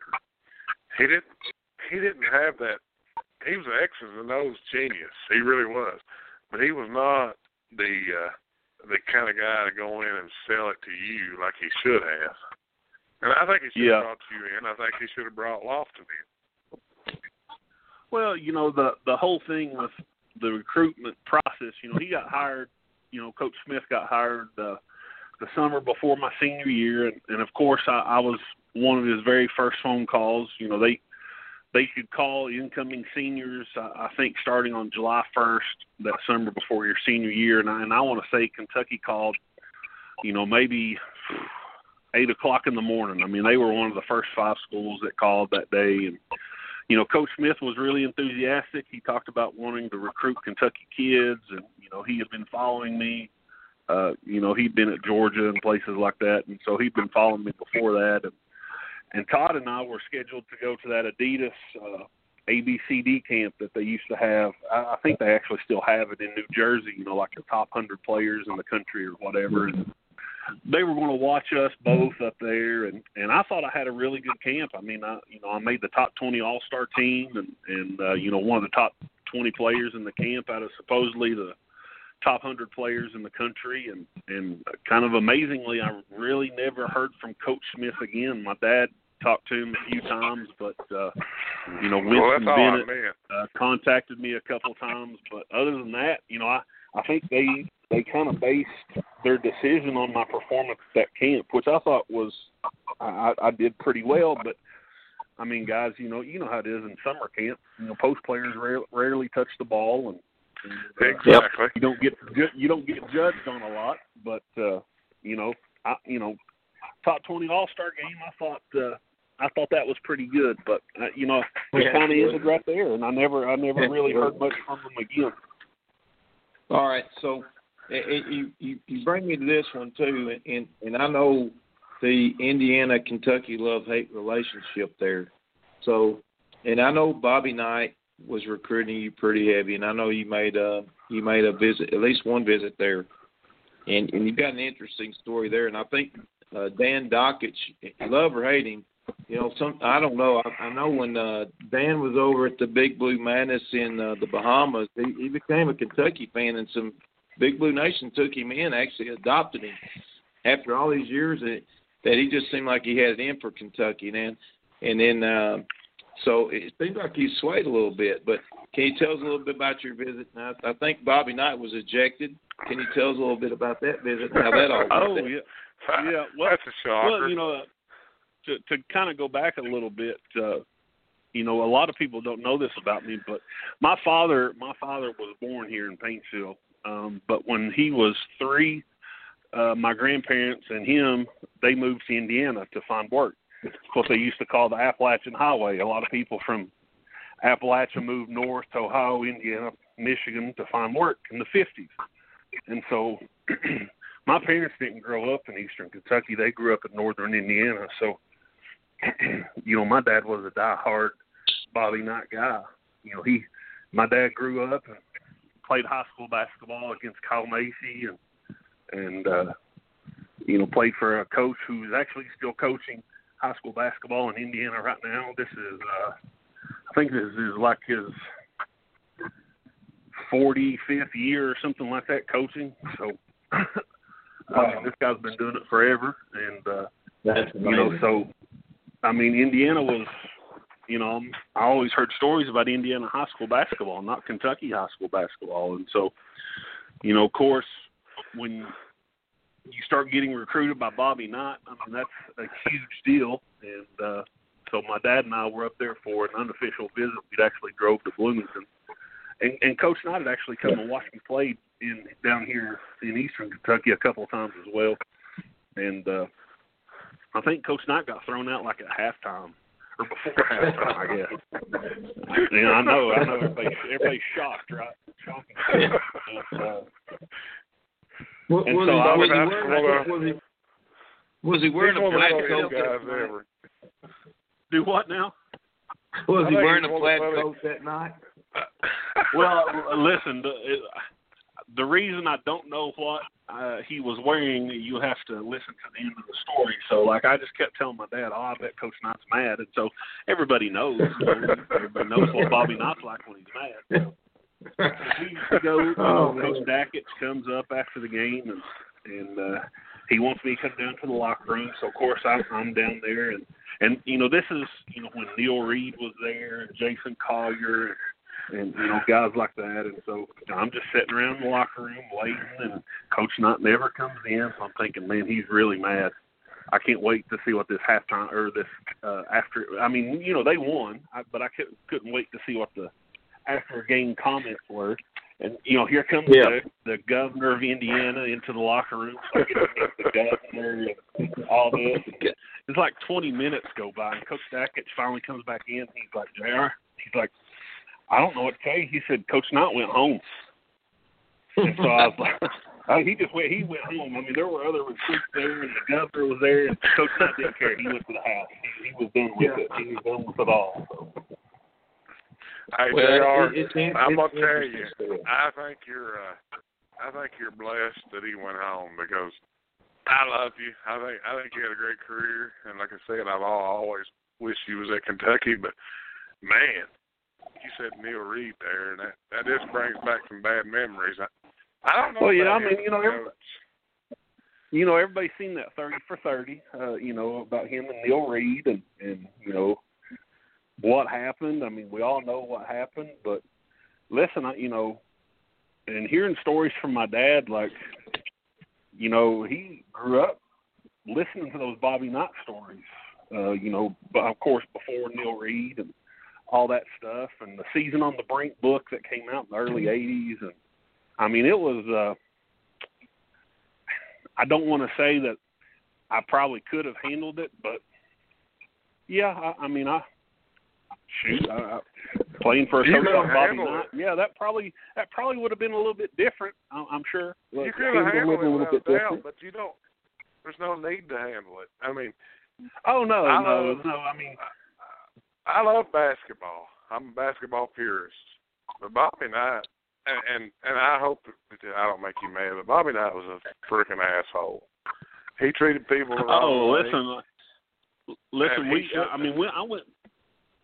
He didn't he didn't have that. He was an X's and O's genius. He really was, but he was not the uh, the kind of guy to go in and sell it to you like he should have. And I think he should yeah. have brought you in. I think he should have brought Lofton in. Well, you know the the whole thing with the recruitment process. You know, he got hired. You know, Coach Smith got hired uh, the summer before my senior year, and, and of course, I, I was one of his very first phone calls. You know, they they could call incoming seniors. I, think starting on July 1st that summer before your senior year, and I, and I want to say Kentucky called. You know, maybe eight o'clock in the morning. I mean, they were one of the first five schools that called that day, and you know, Coach Smith was really enthusiastic. He talked about wanting to recruit Kentucky kids, and you know, he had been following me. Uh, you know, he'd been at Georgia and places like that, and so he'd been following me before that. And and Todd and I were scheduled to go to that Adidas uh, ABCD camp that they used to have. I, I think they actually still have it in New Jersey. You know, like the top hundred players in the country or whatever. And they were going to watch us both up there, and and I thought I had a really good camp. I mean, I you know I made the top twenty All Star team, and and uh, you know one of the top twenty players in the camp out of supposedly the top hundred players in the country, and and kind of amazingly, I really never heard from Coach Smith again. My dad talked to him a few times, but uh, you know, Winston all Bennett uh, contacted me a couple times, but other than that, you know, I I think they they kind of based their decision on my performance at that camp, which I thought was I, I did pretty well. But I mean, guys, you know, you know how it is in summer camp. You know, post players rare, rarely touch the ball, and, and Exactly. you don't get ju- you don't get judged on a lot. But uh, you know, I you know, top twenty All Star game. I thought uh, I thought that was pretty good, but uh, you know, it Yeah. kind of ended right there, and I never I never Yeah. really heard much from them again. All right, so it, it, you you you bring me to this one too, and and, and I know the Indiana Kentucky love hate relationship there. So, and I know Bobby Knight was recruiting you pretty heavy, and I know you made a you made a visit, at least one visit there, and and you've got an interesting story there. And I think uh, Dan Dakich, love or hate him, you know, some I don't know. I, I know when uh, Dan was over at the Big Blue Madness in uh, the Bahamas, he, he became a Kentucky fan, and some Big Blue Nation took him in, actually adopted him after all these years. That, that he just seemed like he had it in for Kentucky, and and then uh, so it seems like he swayed a little bit. But can you tell us a little bit about your visit? Now, I think Bobby Knight was ejected. Can you tell us a little bit about that visit? and How that all Oh went? yeah, yeah. Well, That's a shocker. well, you know, uh, to to kind of go back a little bit, uh, you know, a lot of people don't know this about me, but my father, my father was born here in Paintsville. Um, but when he was three, uh, my grandparents and him, they moved to Indiana to find work. What they used to call the Appalachian Highway. A lot of people from Appalachia moved north to Ohio, Indiana, Michigan to find work in the 50s. And so my parents didn't grow up in eastern Kentucky. They grew up in northern Indiana. So, you know, my dad was a die-hard Bobby Knight guy. You know, he, my dad grew up and played high school basketball against Kyle Macy and, and, uh, you know, played for a coach who's actually still coaching high school basketball in Indiana right now. This is, uh, I think this is like his 45th year or something like that coaching. So, I mean, this guy's been doing it forever, and uh, That's you know, so I mean, Indiana was, you know, I always heard stories about Indiana high school basketball, not Kentucky high school basketball, and so, you know, of course, when you start getting recruited by Bobby Knight, I mean, that's a huge deal, and uh, so my dad and I were up there for an unofficial visit. We'd actually drove to Bloomington, and, and Coach Knight had actually come and watched me play in down here in Eastern Kentucky a couple of times as well, and. uh I think Coach Knight got thrown out like at halftime or before halftime, I guess. yeah, I know, I know. Everybody, everybody's shocked, right? Shocking. And, uh, Was, And was, so he, I was, would he have wearing, was he was he wearing He's a one of plaid coat? guys that night? ever. do what now? Was I he wearing a he's one of plaid coat that night? Well, listen, the, the reason I don't know what uh, he was wearing, you have to listen to the end of the story. So, like, I just kept telling my dad, "Oh, I bet Coach Knight's mad," and so everybody knows. You know, everybody knows what Bobby Knight's like when he's mad. So, we go. Oh, know, Coach Dakich comes up after the game, and and uh, he wants me to come down to the locker room. So of course I'm, I'm down there, and and you know this is you know when Neil Reed was there, and Jason Collier, and, and you know guys like that, and so I'm just sitting around the locker room waiting, and Coach Knight never comes in. So I'm thinking, man, he's really mad. I can't wait to see what this halftime or this uh, after. I mean, you know, they won, I, but I couldn't couldn't wait to see what the after game comments were. And you know, here comes Yeah. the, the governor of Indiana into the locker room. So I get to meet the governor and all this. It's like 20 minutes go by, and Coach Dakich finally comes back in. He's like, Jr. He's like, I don't know what to say. He said, Coach Knight went home. And so I was like, oh, he just went. He went home. I mean, there were other recruits there, and the governor was there, and Coach Knight didn't care. He went to the house. He, he was done with it. He was done with it all. So. Hey, Well, JR, it- it's- I'm gonna tell you. I think you're, uh, I think you're blessed that he went home because I love you. I think I think you had a great career, and like I said, I've always wished you was at Kentucky. But man, you said Neil Reed there, and that that just brings back some bad memories. I, I don't know. Well, yeah, I mean, you know, everybody- you know, everybody's seen that thirty for thirty. Uh, you know about him and Neil Reed, and and you know what happened. I mean, we all know what happened, but listen, I, you know, and hearing stories from my dad, like, you know, he grew up listening to those Bobby Knight stories. Uh, you know, but of course before Neil Reed and all that stuff, and the season on the brink book that came out in the early '80s, and I mean, it was. uh I don't want to say that I probably could have handled it, but yeah, I, I mean, I shoot, I, playing for a coach like Bobby Knight, yeah, that probably that probably would have been a little bit different. I'm sure. You could have handled it without doubt, but you don't. There's no need to handle it. I mean, oh no, I no, love, no. I mean, I, I love basketball. I'm a basketball purist, but Bobby Knight, and and, and I hope that I don't make you mad, but Bobby Knight was a freaking asshole. He treated people wrong Oh, listen, listen. We, I mean, we, I went,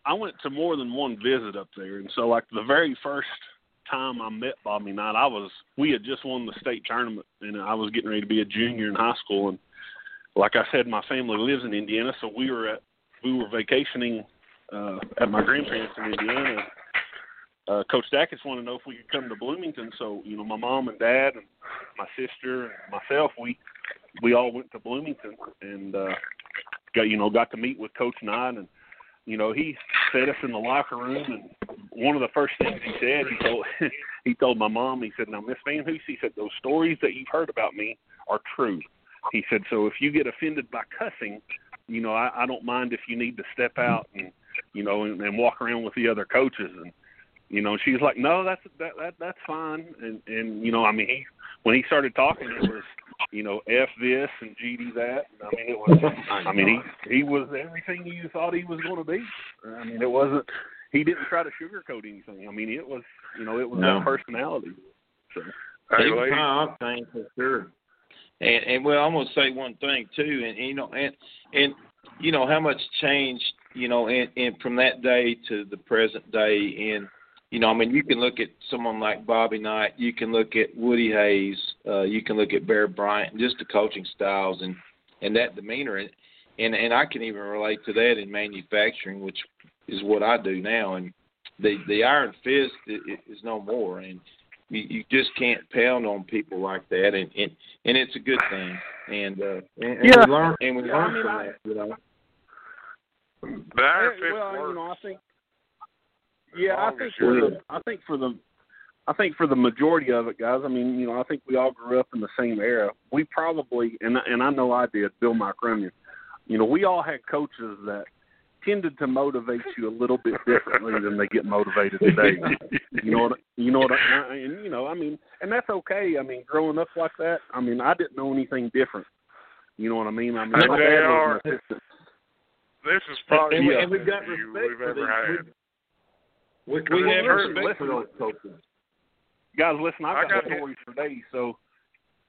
I went to more than one visit up there, and so like the very first time I met Bobby Knight, I was, we had just won the state tournament, and I was getting ready to be a junior in high school, and like I said, my family lives in Indiana, so we were at, we were vacationing uh, at my grandparents in Indiana. Uh, Coach Dakich wanted to know if we could come to Bloomington, so you know, my mom and dad and my sister and myself, we we all went to Bloomington and uh got you know got to meet with Coach Knight and you know he set us in the locker room and one of the first things he said he told he told my mom he said now Miss VanHoose he said those stories that you've heard about me are true. He said so if you get offended by cussing you know I, I don't mind if you need to step out and you know and, and walk around with the other coaches and you know she's like no that's that that that's fine and and you know I mean he when he started talking it was you know, F this and GD that. I mean, it was. I mean, he he was everything you thought he was going to be. I mean, it wasn't. He didn't try to sugarcoat anything. I mean, it was. You know, it was No. that personality. So, Hey, He was kind of octane for sure. And and well, I'm gonna say one thing too, and, and you know, and and you know how much changed, you know, and and from that day to the present day, and you know, I mean, you can look at someone like Bobby Knight, you can look at Woody Hayes, uh, you can look at Bear Bryant, just the coaching styles and and that demeanor, and and and I can even relate to that in manufacturing, which is what I do now, and the the iron fist is, is no more, and you, you just can't pound on people like that, and and, and it's a good thing, and uh, and, and Yeah. we learn and we Yeah, I learn mean, from I- that, you know. the Iron Yeah, Fist well, works. you know, I think. Yeah, I think for the, I think for the, I think for the majority of it, guys. I mean, you know, I think we all grew up in the same era. We probably, and and I know I did. Bill Mike Runyon. You know, we all had coaches that tended to motivate you a little bit differently than they get motivated today. You know what? You know what? I, and you know, I mean, and that's okay. I mean, growing up like that, I mean, I didn't know anything different. You know what I mean? I mean, my they dad are- was an assistant. This is probably And, we, the and we've best got respect we've for ever these. Had. We, Because we have heard respect for listen. those coaches. Guys, listen, I've I got, got stories for days. So,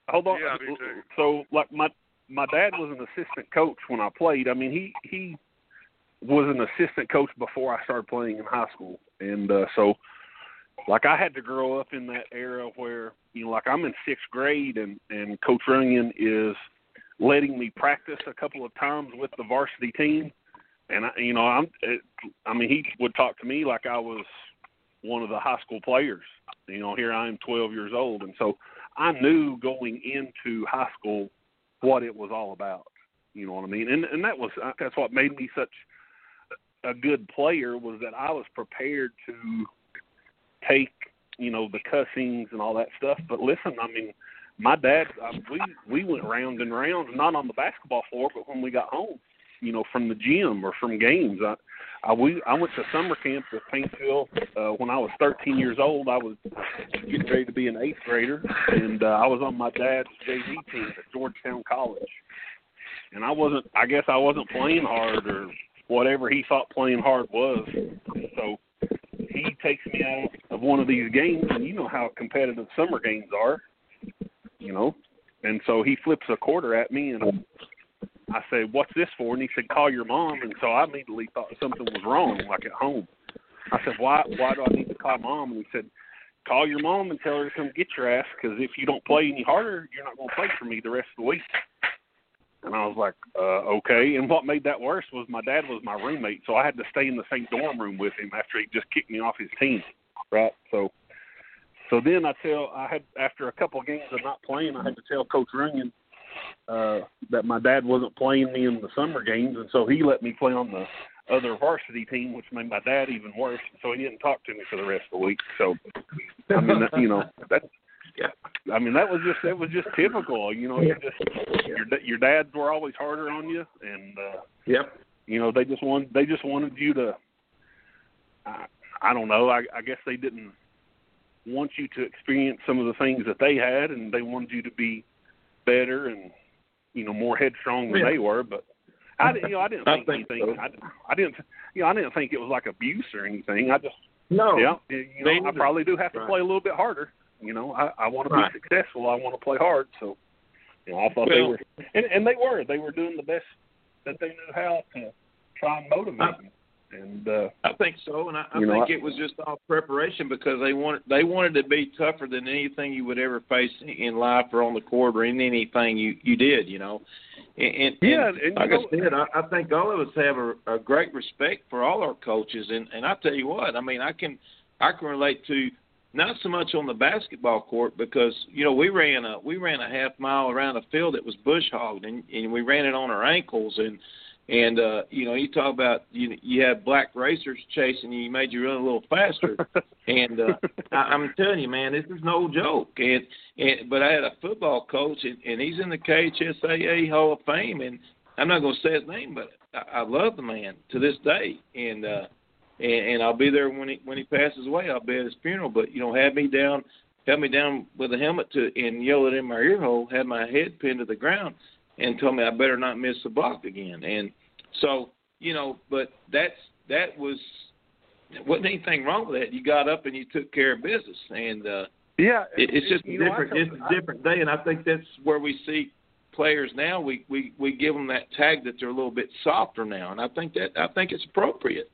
hold on. Yeah, I do too. So, like my my dad was an assistant coach when I played. I mean, he he was an assistant coach before I started playing in high school, and uh, so like I had to grow up in that era where you know, like I'm in sixth grade, and and Coach Runyon is letting me practice a couple of times with the varsity team, and I, you know, I'm, it, I mean, he would talk to me like I was one of the high school players. You know, here I am, 12 years old, and so I knew going into high school what it was all about. You know what I mean? And and that was that's what made me such a good player was that I was prepared to take you know the cussings and all that stuff. But listen, I mean, my dad, uh, we we went round and round, not on the basketball floor, but when we got home, you know, from the gym or from games. I, I we I went to summer camp with Paintsville uh, when I was 13 years old. I was getting ready to be an eighth grader, and uh, I was on my dad's JV team at Georgetown College. And I wasn't. I guess I wasn't playing hard or whatever he thought playing hard was. So he takes me out of one of these games, and you know how competitive summer games are, you know. And so he flips a quarter at me, and I say, "What's this for?" And he said, "Call your mom." And so I immediately thought something was wrong, like at home. I said, "Why? Why do I need to call mom?" And he said, "Call your mom and tell her to come get your ass, because if you don't play any harder, you're not going to play for me the rest of the week." And I was like, uh, okay. And what made that worse was my dad was my roommate, so I had to stay in the same dorm room with him after he just kicked me off his team, right? So, so then I tell I had after a couple of games of not playing, I had to tell Coach Runyon uh, that my dad wasn't playing me in the summer games, and so he let me play on the other varsity team, which made my dad even worse. So he didn't talk to me for the rest of the week. So, I mean, that, you know, that yeah. I mean, that was just that was just typical. You know, you just your your dads were always harder on you, and uh, yep. You know, they just want they just wanted you to. I, I don't know. I, I guess they didn't want you to experience some of the things that they had, and they wanted you to be better and you know more headstrong than yeah. they were. But I you know I didn't think, I think anything. so. I, I didn't you know I didn't think it was like abuse or anything. I just No. yeah you They know I probably do have to Right. play a little bit harder. You know I I want to Right. be successful. I want to play hard. So you know I thought they were and and they were they were doing the best that they knew how to try and motivate I- me. And uh, I think so, and I, I know, think I- it was just all preparation because they wanted they wanted to be tougher than anything you would ever face in life or on the court or in anything you you did. You know, and, and Yeah, and, and like know- I said, I, I think all of us have a, a great respect for all our coaches, and and I tell you what, I mean, I can I can relate to not so much on the basketball court because you know we ran a we ran a half mile around a field that was bush hogged and, and we ran it on our ankles and and uh you know you talk about you you had black racers chasing you, you made you run a little faster and uh I, I'm telling you man this is no joke and and but I had a football coach and, and he's in the KHSAA Hall of Fame and I'm not going to say his name but I, I love the man to this day and uh and, and I'll be there when he when he passes away. I'll be at his funeral. But you know, had me down, had me down with a helmet to and yelled it in my ear hole, had my head pinned to the ground, and told me I better not miss the block again. And so you know, but that's that was wasn't anything wrong with that. You got up and you took care of business, and uh, yeah, it, it's just a know, different. told- It's a different day, and I think that's where we see players now. We we we give them that tag that they're a little bit softer now, and I think that I think it's appropriate.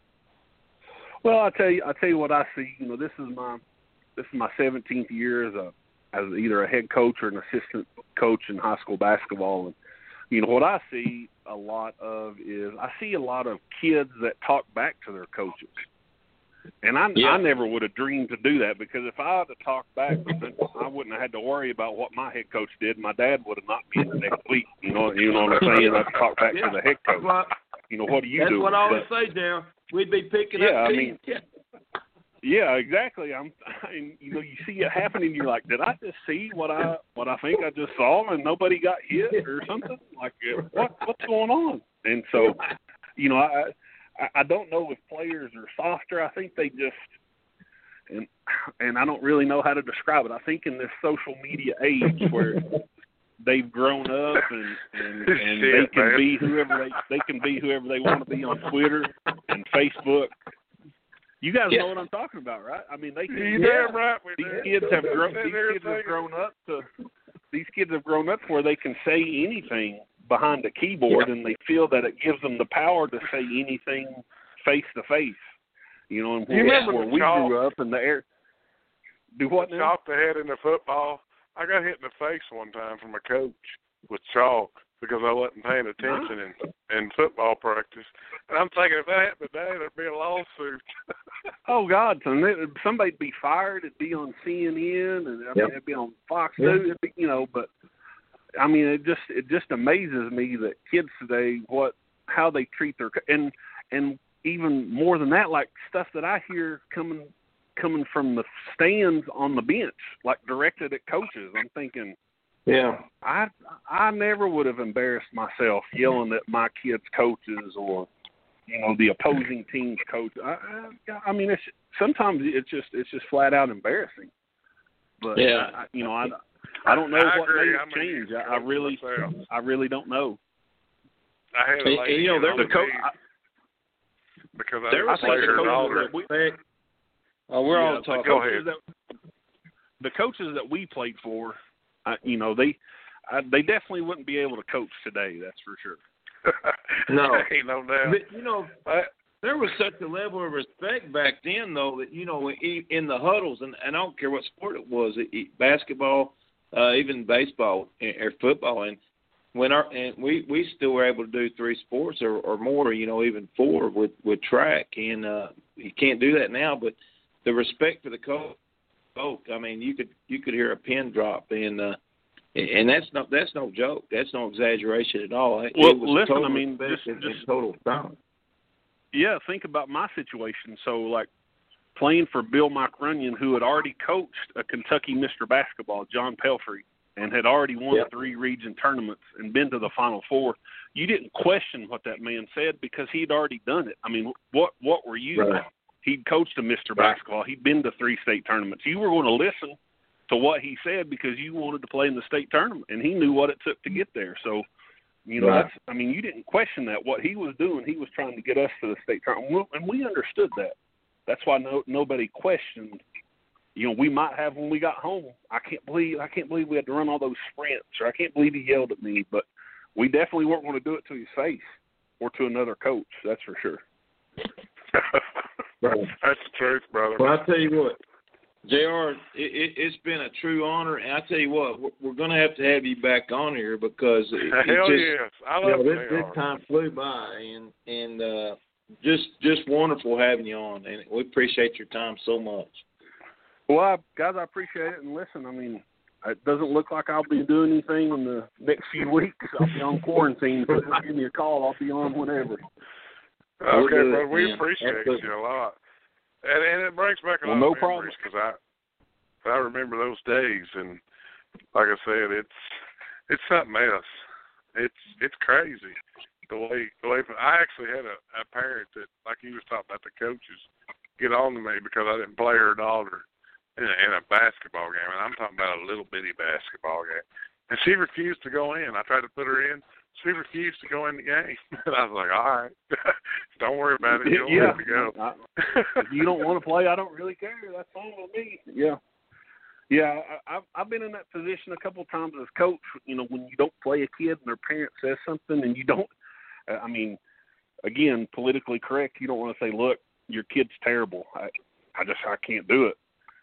Well, I tell you, I tell you what I see. You know, this is my this is my 17th year as a as either a head coach or an assistant coach in high school basketball, and you know what I see a lot of is I see a lot of kids that talk back to their coaches, and I Yeah. I never would have dreamed to do that because if I had to talk back, then I wouldn't have had to worry about what my head coach did. My dad would have knocked me in the next week. You know, you know what I'm saying? I'd talk back to the head coach. Well, You know, what do you do? That's do? what I always But- say, Darryl. We'd be picking Yeah, up. I teams. mean- Yeah, exactly. I'm, and, you know, you see it happening. You're like, did I just see what I what I think I just saw, and nobody got hit or something? Like, uh, what what's going on? And so, you know, I I, I don't know if players are softer. I think they just and and I don't really know how to describe it. I think in this social media age where they've grown up and and, and they can man. be whoever they they can be whoever they want to be on Twitter and Facebook. You guys Yeah. know what I'm talking about, right? I mean, they can. You damn right These do. kids have grown. These kids have grown up to. These kids have grown up where they can say anything behind a keyboard, and they feel that it gives them the power to say anything face to face. You know, and You where, remember where the we chalk? grew up in the air. Do what now? Chalk the head in the football. I got hit in the face one time from a coach with chalk because I wasn't paying attention in in football practice. And I'm thinking if that happened today, there'd be a lawsuit. Oh God, son, somebody'd be fired. It'd be on CNN, and I mean, Yep. it'd be on Fox Yep. News. Be, you know, but I mean, it just it just amazes me that kids today what how they treat their and and even more than that, like stuff that I hear coming coming from the stands on the bench, like directed at coaches. I'm thinking. Yeah. I I never would have embarrassed myself yelling at my kids' coaches or you know the opposing team's coach. I I, I mean it's sometimes it's just it's just flat out embarrassing. But Yeah. I, you know I I don't know I what agree. made it change. I, I really myself. I really don't know. I had a lady and, you know, get there's on a coach. because I There was was played her some daughter. coaches that Oh, we're Yeah, all talking. Go ahead. That, the coaches that we played for, uh, you know, they uh, they definitely wouldn't be able to coach today. That's for sure. No. ain't no doubt. But you know, I, there was such a level of respect back then, though, that you know, in, in the huddles, and, and I don't care what sport it was, it, it, basketball, uh, even baseball or football, and when our and we we still were able to do three sports or, or more, you know, even four with with track, and uh, you can't do that now. But the respect for the coach, I mean, you could you could hear a pin drop, and uh, and that's no that's no joke. That's no exaggeration at all. It Well, was listen, total I mean, just- just- total balance. yeah, think about my situation. So, like playing for Bill Mike Runyon, who had already coached a Kentucky Mr. Basketball, John Pelfrey, and had already won Yep. three region tournaments and been to the Final Four. You didn't question what that man said because he'd already done it. I mean, what what were you? Right. He'd coached a Mr. Right. Basketball. He'd been to three state tournaments. You were going to listen to what he said because you wanted to play in the state tournament, and he knew what it took to get there. So, you know, Right. that's I mean, you didn't question that. What he was doing, he was trying to get us to the state tournament, and we understood that. That's why no nobody questioned. You know, we might have when we got home. I can't believe I can't believe we had to run all those sprints, or I can't believe he yelled at me. But we definitely weren't going to do it to his face or to another coach. That's for sure. Right. That's the truth, brother. Well, I tell you what, Jr. It, it, it's been a true honor, and I tell you what, we're, we're going to have to have you back on here because it, it Hell just, yes, I you love know, this, JR. this time flew by, and and uh, just just wonderful having you on, and we appreciate your time so much. Well, I, guys, I appreciate it. And listen, I mean, it doesn't look like I'll be doing anything in the next few weeks. I'll be on quarantine. So just give me a call. I'll be on whenever. Okay, do it, we appreciate Absolutely. you a lot, and and it brings back a Well, lot no of memories because I I remember those days, and like I said, it's it's something else. It's it's crazy the way the way I actually had a, a parent that like he was talking about the coaches get on to me because I didn't play her daughter in a, in a basketball game, and I'm talking about a little bitty basketball game, and she refused to go in. I tried to put her in. She refused to go in the game. And I was like, all right, don't worry about it. You don't yeah. have to go. I- if you don't want to play, I don't really care. That's fine with me. Yeah. Yeah, I, I've I've been in that position a couple of times as coach. You know, when you don't play a kid and their parent says something, and you don't. uh, I mean, again, politically correct. You don't want to say, "Look, your kid's terrible." I, I just I can't do it.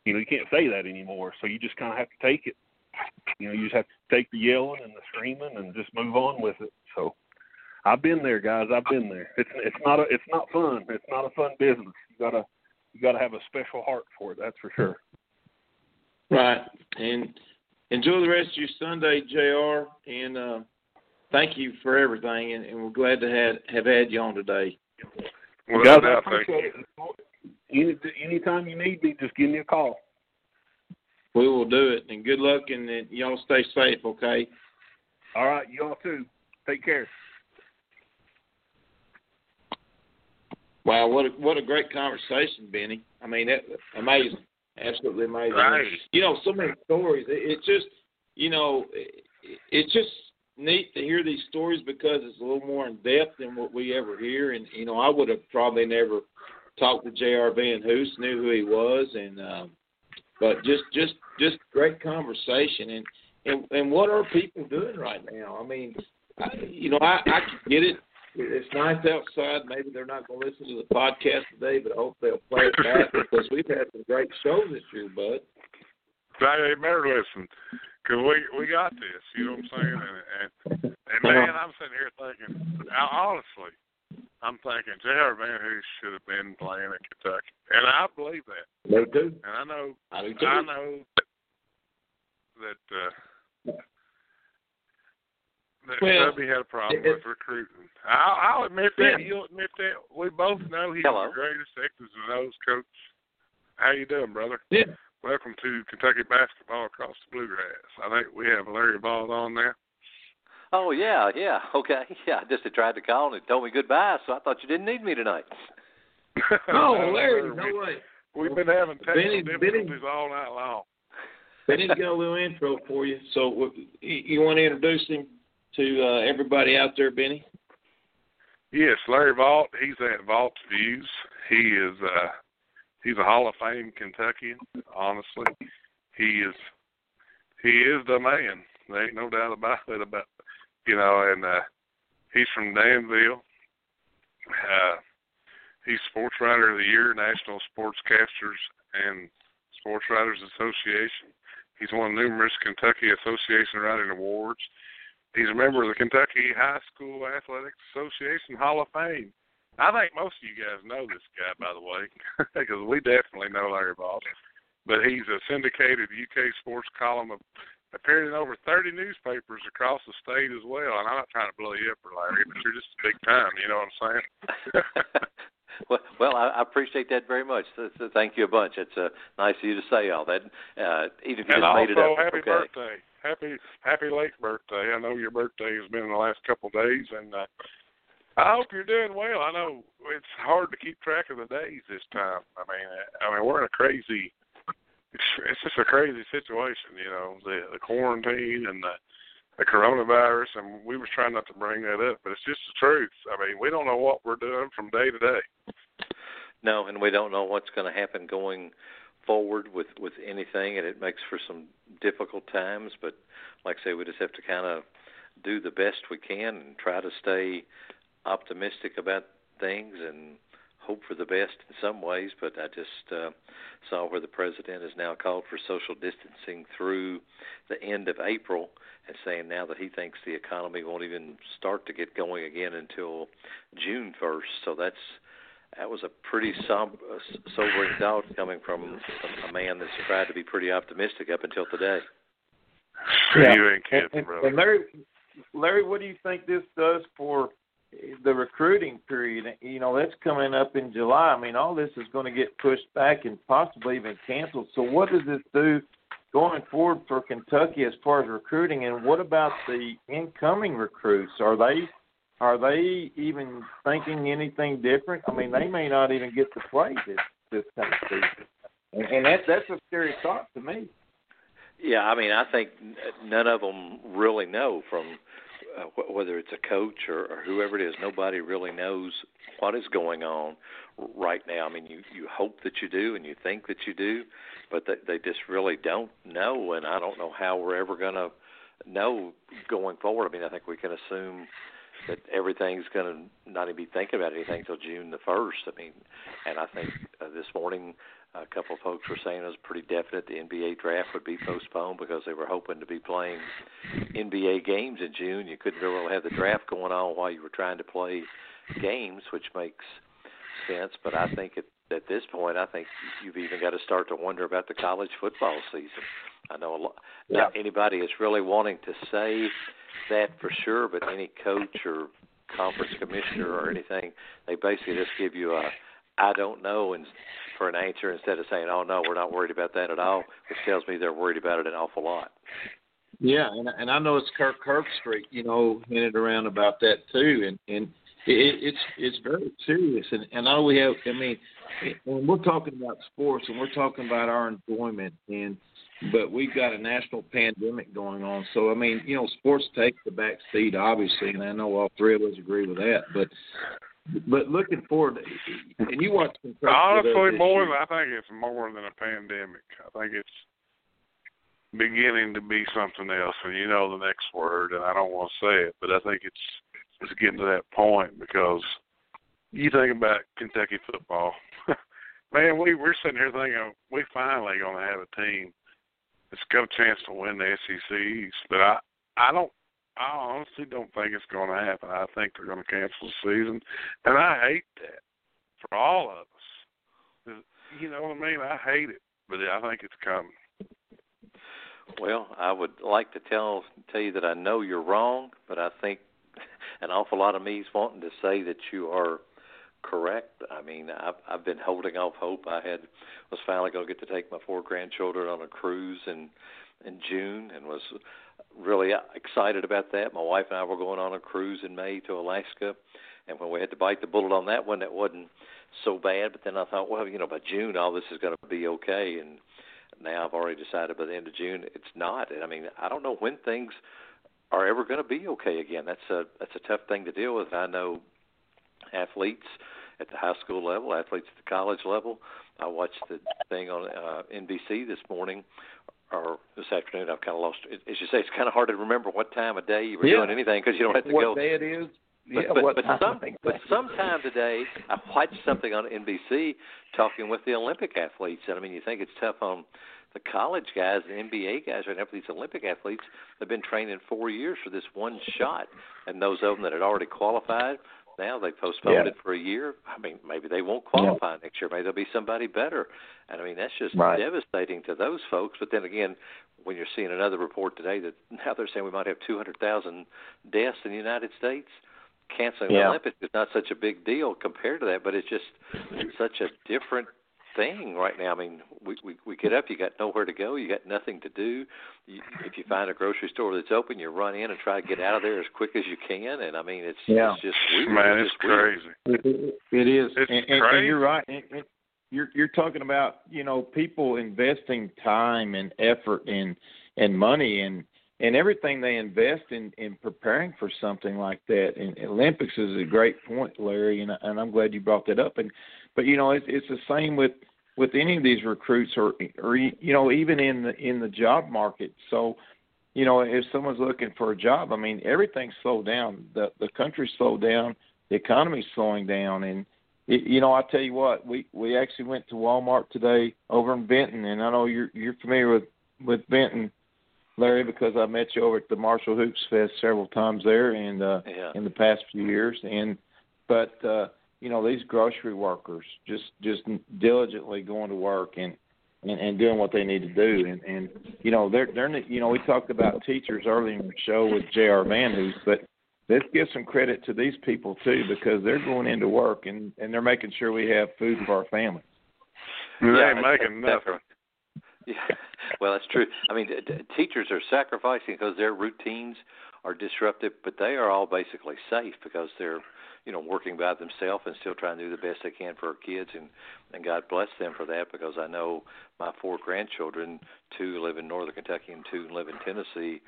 You know, you can't say that anymore. So you just kind of have to take it. You know, you just have to take the yelling and the screaming and just move on with it. So I've been there, guys. I've been there. It's it's not a it's not fun. It's not a fun business. You gotta you gotta have a special heart for it. That's for sure. Right, and enjoy the rest of your Sunday, Jr. And uh, thank you for everything, and, and we're glad to have have had you on today. Well, guys, no I thank appreciate it. Any anytime you need me, just give me a call. We will do it, and good luck, and, y'all stay safe, okay? All right, you all too. Take care. Wow, what a, what a great conversation, Benny. I mean, that, amazing, absolutely amazing. Right. You know, so many stories. It, it's just, you know, it, it's just neat to hear these stories because it's a little more in depth than what we ever hear. And you know, I would have probably never talked to J.R. VanHoose, knew who he was, and um, but just just just great conversation. And and and what are people doing right now? I mean, I, you know, I I can get it. It's nice outside. Maybe they're not going to listen to the podcast today, but I hope they'll play it back because we've had some great shows this year, bud. They better listen, cause we we got this. You know what I'm saying? And and, and man, I'm sitting here thinking, honestly, I'm thinking J.R. VanHoose should have been playing at Kentucky, and I believe that. They do. And I know I do too. I know that uh, that Well, Tubby had a problem it- with recruiting. I'll, I'll admit that. You'll admit that. We both know he's Hello. the greatest X's and O's coach. How you doing, brother? Yeah. Welcome to Kentucky basketball across the bluegrass. I think we have Larry Vaught on there. Oh yeah, yeah, okay, yeah. I just had tried to call and it told me goodbye, so I thought you didn't need me tonight. Oh, Larry, we, no way. We've been having technical Benny- difficulties Benny- all night long. Benny's got a little intro for you. So, you, you want to introduce him to uh, everybody out there, Benny? Yes, Larry Vaught. He's at Vaught's Views. He is uh he's a Hall of Fame Kentuckian, honestly. He is he is the man. There ain't no doubt about it about you know, and uh he's from Danville. Uh he's Sports Writer of the Year, National Sportscasters and Sports Writers Association. He's won numerous Kentucky Association Writing Awards. He's a member of the Kentucky High School Athletics Association Hall of Fame. I think most of you guys know this guy, by the way, because we definitely know Larry Vaught. But he's a syndicated UK sports column of appeared in over 30 newspapers across the state as well. And I'm not trying to blow you up, Larry, but you're just big time. You know what I'm saying? well, well, I, I appreciate that very much. So, so thank you a bunch. It's uh, nice of you to say all that. Uh, even if you and just also, made it up, happy okay. birthday, happy happy late birthday. I know your birthday has been in the last couple of days, and uh, I hope you're doing well. I know it's hard to keep track of the days this time. I mean, I mean we're in a crazy. It's, just a crazy situation, you know, the the quarantine and the the coronavirus, and we was trying not to bring that up, but it's just the truth. I mean, we don't know what we're doing from day to day. No, and we don't know what's going to happen going forward with with anything, and it makes for some difficult times. But like I say, we just have to kind of do the best we can and try to stay optimistic about things and hope for the best in some ways. But I just uh, saw where the president has now called for social distancing through the end of April, and saying now that he thinks the economy won't even start to get going again until June first. So that's that was a pretty som- uh, sobering thought coming from a, a man that's tried to be pretty optimistic up until today. Yeah. You ain't kidding, and, and Larry, Larry, what do you think this does for the recruiting period? You know, that's coming up in July. I mean, all this is going to get pushed back and possibly even canceled. So, what does this do going forward for Kentucky as far as recruiting? And what about the incoming recruits? Are they are they even thinking anything different? I mean, they may not even get to play this this kind of season, and, and that that's a scary thought to me. Yeah, I mean, I think none of them really know from uh, wh- whether it's a coach or, or whoever it is. Nobody really knows what is going on right now. I mean, you you hope that you do and you think that you do, but they, they just really don't know. And I don't know how we're ever going to know going forward. I mean, I think we can assume that everything's going to not even be thinking about anything until June the first. I mean, and I think uh, this morning a couple of folks were saying it was pretty definite the NBA draft would be postponed because they were hoping to be playing NBA games in June. You couldn't really have the draft going on while you were trying to play games, which makes sense. But I think at, at this point, I think you've even got to start to wonder about the college football season. I know a lot, not anybody is really wanting to say that for sure, but any coach or conference commissioner or anything, they basically just give you a I don't know and for an answer instead of saying, "Oh no, we're not worried about that at all," which tells me they're worried about it an awful lot. Yeah, and and I know it's Kirk Herbstreit, you know, hinted around about that too, and and it, it's it's very serious, and and I we have. I mean, when we're talking about sports and we're talking about our enjoyment, and but we've got a national pandemic going on, so I mean, you know, sports takes the back seat, obviously, and I know all three of us agree with that, but. But looking forward, and you watch Honestly, more year. I think it's more than a pandemic. I think it's beginning to be something else, and you know the next word, and I don't want to say it, but I think it's it's getting to that point because you think about Kentucky football, man. We we're sitting here thinking we finally going to have a team that's got a chance to win the SEC East, but I I don't I honestly don't think it's going to happen. I think they're going to cancel the season, and I hate that for all of us. You know what I mean? I hate it, but I think it's coming. Well, I would like to tell tell you that I know you're wrong, but I think an awful lot of me is wanting to say that you are correct. I mean, I've I've been holding off hope. I had was finally going to get to take my four grandchildren on a cruise in in June, and was really excited about that. My wife and I were going on a cruise in May to Alaska, and when we had to bite the bullet on that one, it wasn't so bad. But then I thought, well, you know, by June all this is going to be okay, and now I've already decided by the end of June it's not. And I mean, I don't know when things are ever going to be okay again. That's a that's a tough thing to deal with. I know athletes at the high school level, athletes at the college level. I watched the thing on uh, NBC this morning or this afternoon. I've kind of lost. As you say, it's kind of hard to remember what time of day you were Yeah. doing anything because you don't have to what go. day it is. But, yeah, but, what but some but sometime today I watched something on NBC talking with the Olympic athletes, and I mean you think it's tough on the college guys, the NBA guys, right now for these Olympic athletes, they've been training four years for this one shot, and those of them that had already qualified, now they postponed Yeah. it for a year. I mean, maybe they won't qualify next year. Maybe there'll be somebody better. And I mean, that's just Right. devastating to those folks. But then again, when you're seeing another report today that now they're saying we might have 200,000 deaths in the United States, canceling the Olympics is not such a big deal compared to that. But it's just such a different thing right now. I mean, we we we get up, you got nowhere to go, you got nothing to do. You, if you find a grocery store that's open, you run in and try to get out of there as quick as you can. And I mean, it's Yeah. it's just weird. Man, it's it's just weird. crazy. It is, It's and, and, and you're right. And, and you're you're talking about you know people investing time and effort and and money and and everything they invest in in preparing for something like that. And Olympics is a great point, Larry, and and I'm glad you brought that up. And but you know it's it's the same with with any of these recruits or or you know even in the in the job market. So you know if someone's looking for a job, I mean everything's slowed down. The the country's slowed down. The economy's slowing down, and it, you know I tell you what, we we actually went to Walmart today over in Benton, and I know you're you're familiar with with Benton. Larry, because I met you over at the Marshall Hoops Fest several times there, and uh, Yeah. in the past few years. And but uh, you know these grocery workers just just diligently going to work and and, and doing what they need to do. And and you know they're they're you know we talked about teachers earlier in the show with J.R. VanHoose, but let's give some credit to these people too because they're going into work and and they're making sure we have food for our families. They Yeah, ain't making that's- nothing. Yeah, well, that's true. I mean, t- t- teachers are sacrificing because their routines are disrupted, but they are all basically safe because they're, you know, working by themselves and still trying to do the best they can for our kids, and and God bless them for that because I know my four grandchildren, two live in Northern Kentucky and two live in Tennessee.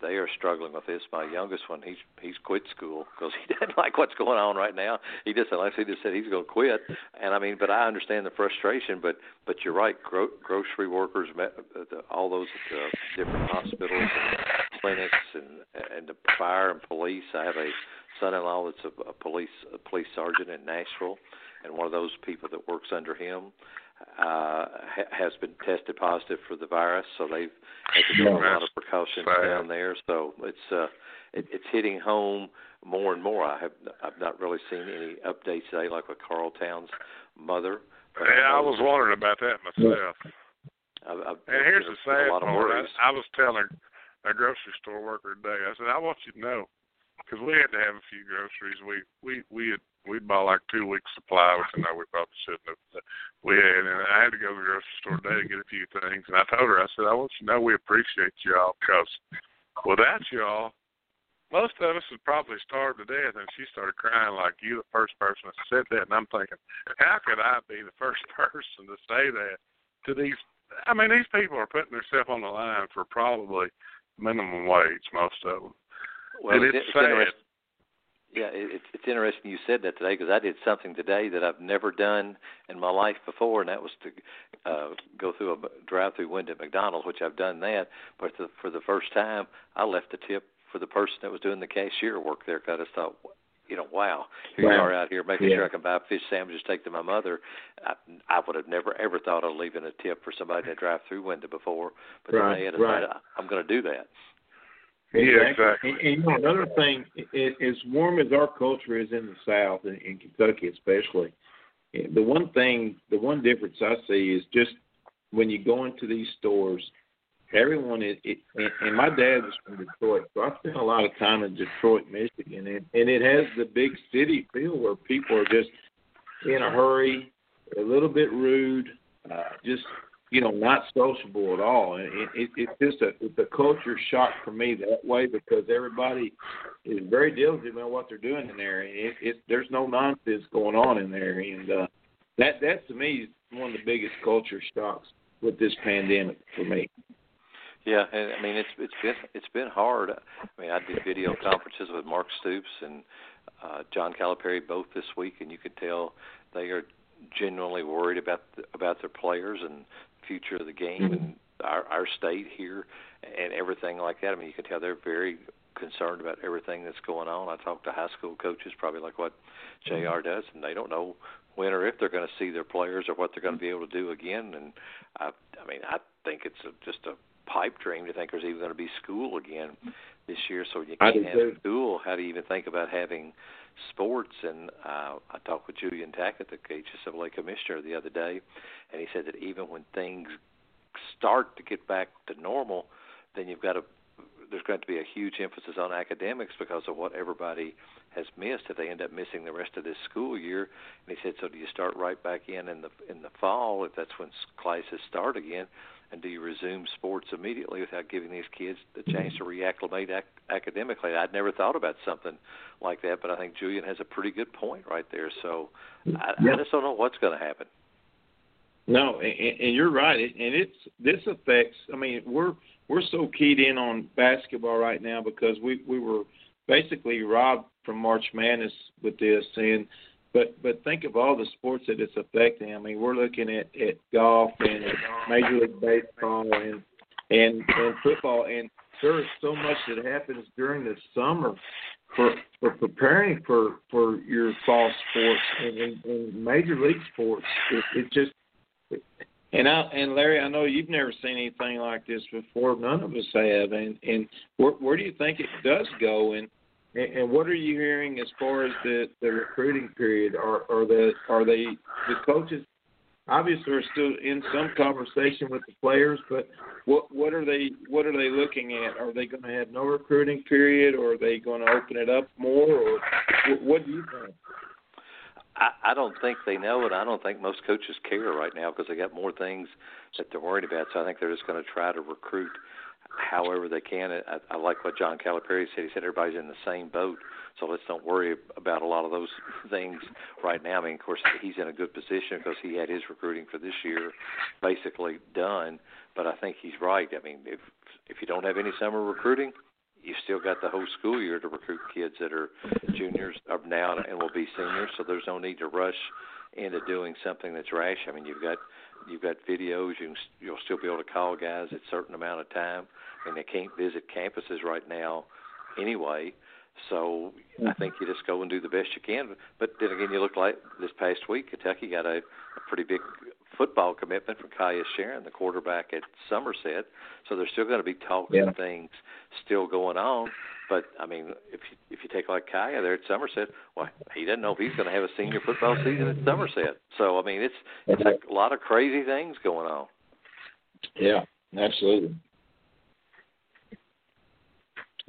They are struggling with this. My youngest one, he's he's quit school because he doesn't like what's going on right now. He just like he just said he's going to quit. And I mean, but I understand the frustration. But but you're right. Gro- grocery workers, uh, all those the different hospitals, and clinics, and and the fire and police. I have a son-in-law that's a, a police a police sergeant in Nashville, and one of those people that works under him uh, ha- has been tested positive for the virus. So they've had to do a lot of precautions Sad. down there. So it's uh, it, it's hitting home more and more. I have I've not really seen any updates today, like with Karl Towns' mother. Yeah, I know was wondering about that myself. I've, I've, And here's the sad a lot of part. I. I was telling a grocery store worker today. I said, I want you to know, because we had to have a few groceries. We we we had we bought like two weeks supply, which I know we probably shouldn't have. But we had, and I had to go to the grocery store today to get a few things. And I told her, I said, I want you to know we appreciate y'all because without y'all, most of us would probably starve to death. And she started crying like you, the first person that said that. And I'm thinking, how could I be the first person to say that to these I mean, these people are putting themselves on the line for probably minimum wage, most of them. Well, and it's, it's sad. interesting. Yeah, it's it's interesting you said that today because I did something today that I've never done in my life before, and that was to uh, go through a drive-through window at McDonald's, which I've done that. But the, for the first time, I left a tip for the person that was doing the cashier work there. Cause I just thought, you know, wow, here you Wow. are out here making Yeah. sure I can buy fish sandwiches, take to my mother. I, I would have never ever thought of leaving a tip for somebody in a drive-through window before, but Right, today I decided right. I- I'm going to do that. Yeah, exactly. And, and you know, another thing, i- as warm as our culture is in the South, in, in Kentucky especially, eh, the one thing, the one difference I see is just when you go into these stores, everyone is. It, and, and my dad was from Detroit, so I spent a lot of time in Detroit, Michigan, and, and it has the big city feel where people are just in a hurry, a little bit rude, uh, just you know, not sociable at all. And it, it, it's just a it's culture shock for me that way because everybody is very diligent about what they're doing in there. And it, it there's no nonsense going on in there, and uh, that that to me is one of the biggest culture shocks with this pandemic for me. Yeah, and I mean it's it's been it's been hard. I mean I did video conferences with Mark Stoops and uh, John Calipari both this week, and you could tell they are genuinely worried about the, about their players and future of the game and our our state here and everything like that. I mean you can tell they're very concerned about everything that's going on. I talk to high school coaches, probably like what Jr. does, and they don't know when or if they're going to see their players or what they're going to be able to do again. And I, I mean, I think it's a, just a pipe dream to think there's even going to be school again this year. So you can't have too. school. How do you even think about having sports? And uh, I talked with Julian Tackett, the HSAA commissioner, the other day, and he said that even when things start to get back to normal, then you've got to there's going to be a huge emphasis on academics because of what everybody has missed if they end up missing the rest of this school year. And he said, so do you start right back in in the in the fall if that's when classes start again? And do you resume sports immediately without giving these kids the chance to reacclimate ac- academically? I'd never thought about something like that, but I think Julian has a pretty good point right there. So I, I just don't know what's going to happen. No, and, and you're right, and it's this affects. I mean, we're we're so keyed in on basketball right now because we we were basically robbed from March Madness with this, and but but think of all the sports that it's affecting. I mean, we're looking at at golf and Major League Baseball and and and football, and there is so much that happens during the summer for for preparing for for your fall sports and, and, and major league sports. It, it just and I and Larry, I know you've never seen anything like this before. None of us have. And and where, where do you think it does go? And and, what are you hearing as far as the, the recruiting period? Are, are the are they the coaches obviously are still in some conversation with the players, but what what are they what are they looking at? Are they going to have no recruiting period, or are they going to open it up more, or what, what do you think? I, I don't think they know it. I don't think most coaches care right now because they got more things that they're worried about. So I think they're just going to try to recruit however they can. I, I like what John Calipari said. He said everybody's in the same boat, so let's don't worry about a lot of those things right now. I mean, of course, he's in a good position because he had his recruiting for this year basically done. But I think he's right. I mean, if if you don't have any summer recruiting, you've still got the whole school year to recruit kids that are juniors of now and will be seniors. So there's no need to rush into doing something that's rash. I mean, you've got you've got videos. You can, you'll still be able to call guys at a certain amount of time. and they can't visit campuses right now, anyway. So I think you just go and do the best you can. But then again, you look like this past week, Kentucky got a, a pretty big football commitment from Kaiya Sheron, the quarterback at Somerset. So there's still going to be talks yeah. and things still going on. But I mean, if you if you take like Kaiya there at Somerset, well, he doesn't know if he's going to have a senior football season at Somerset. So I mean, it's it's a lot of crazy things going on. Yeah, absolutely.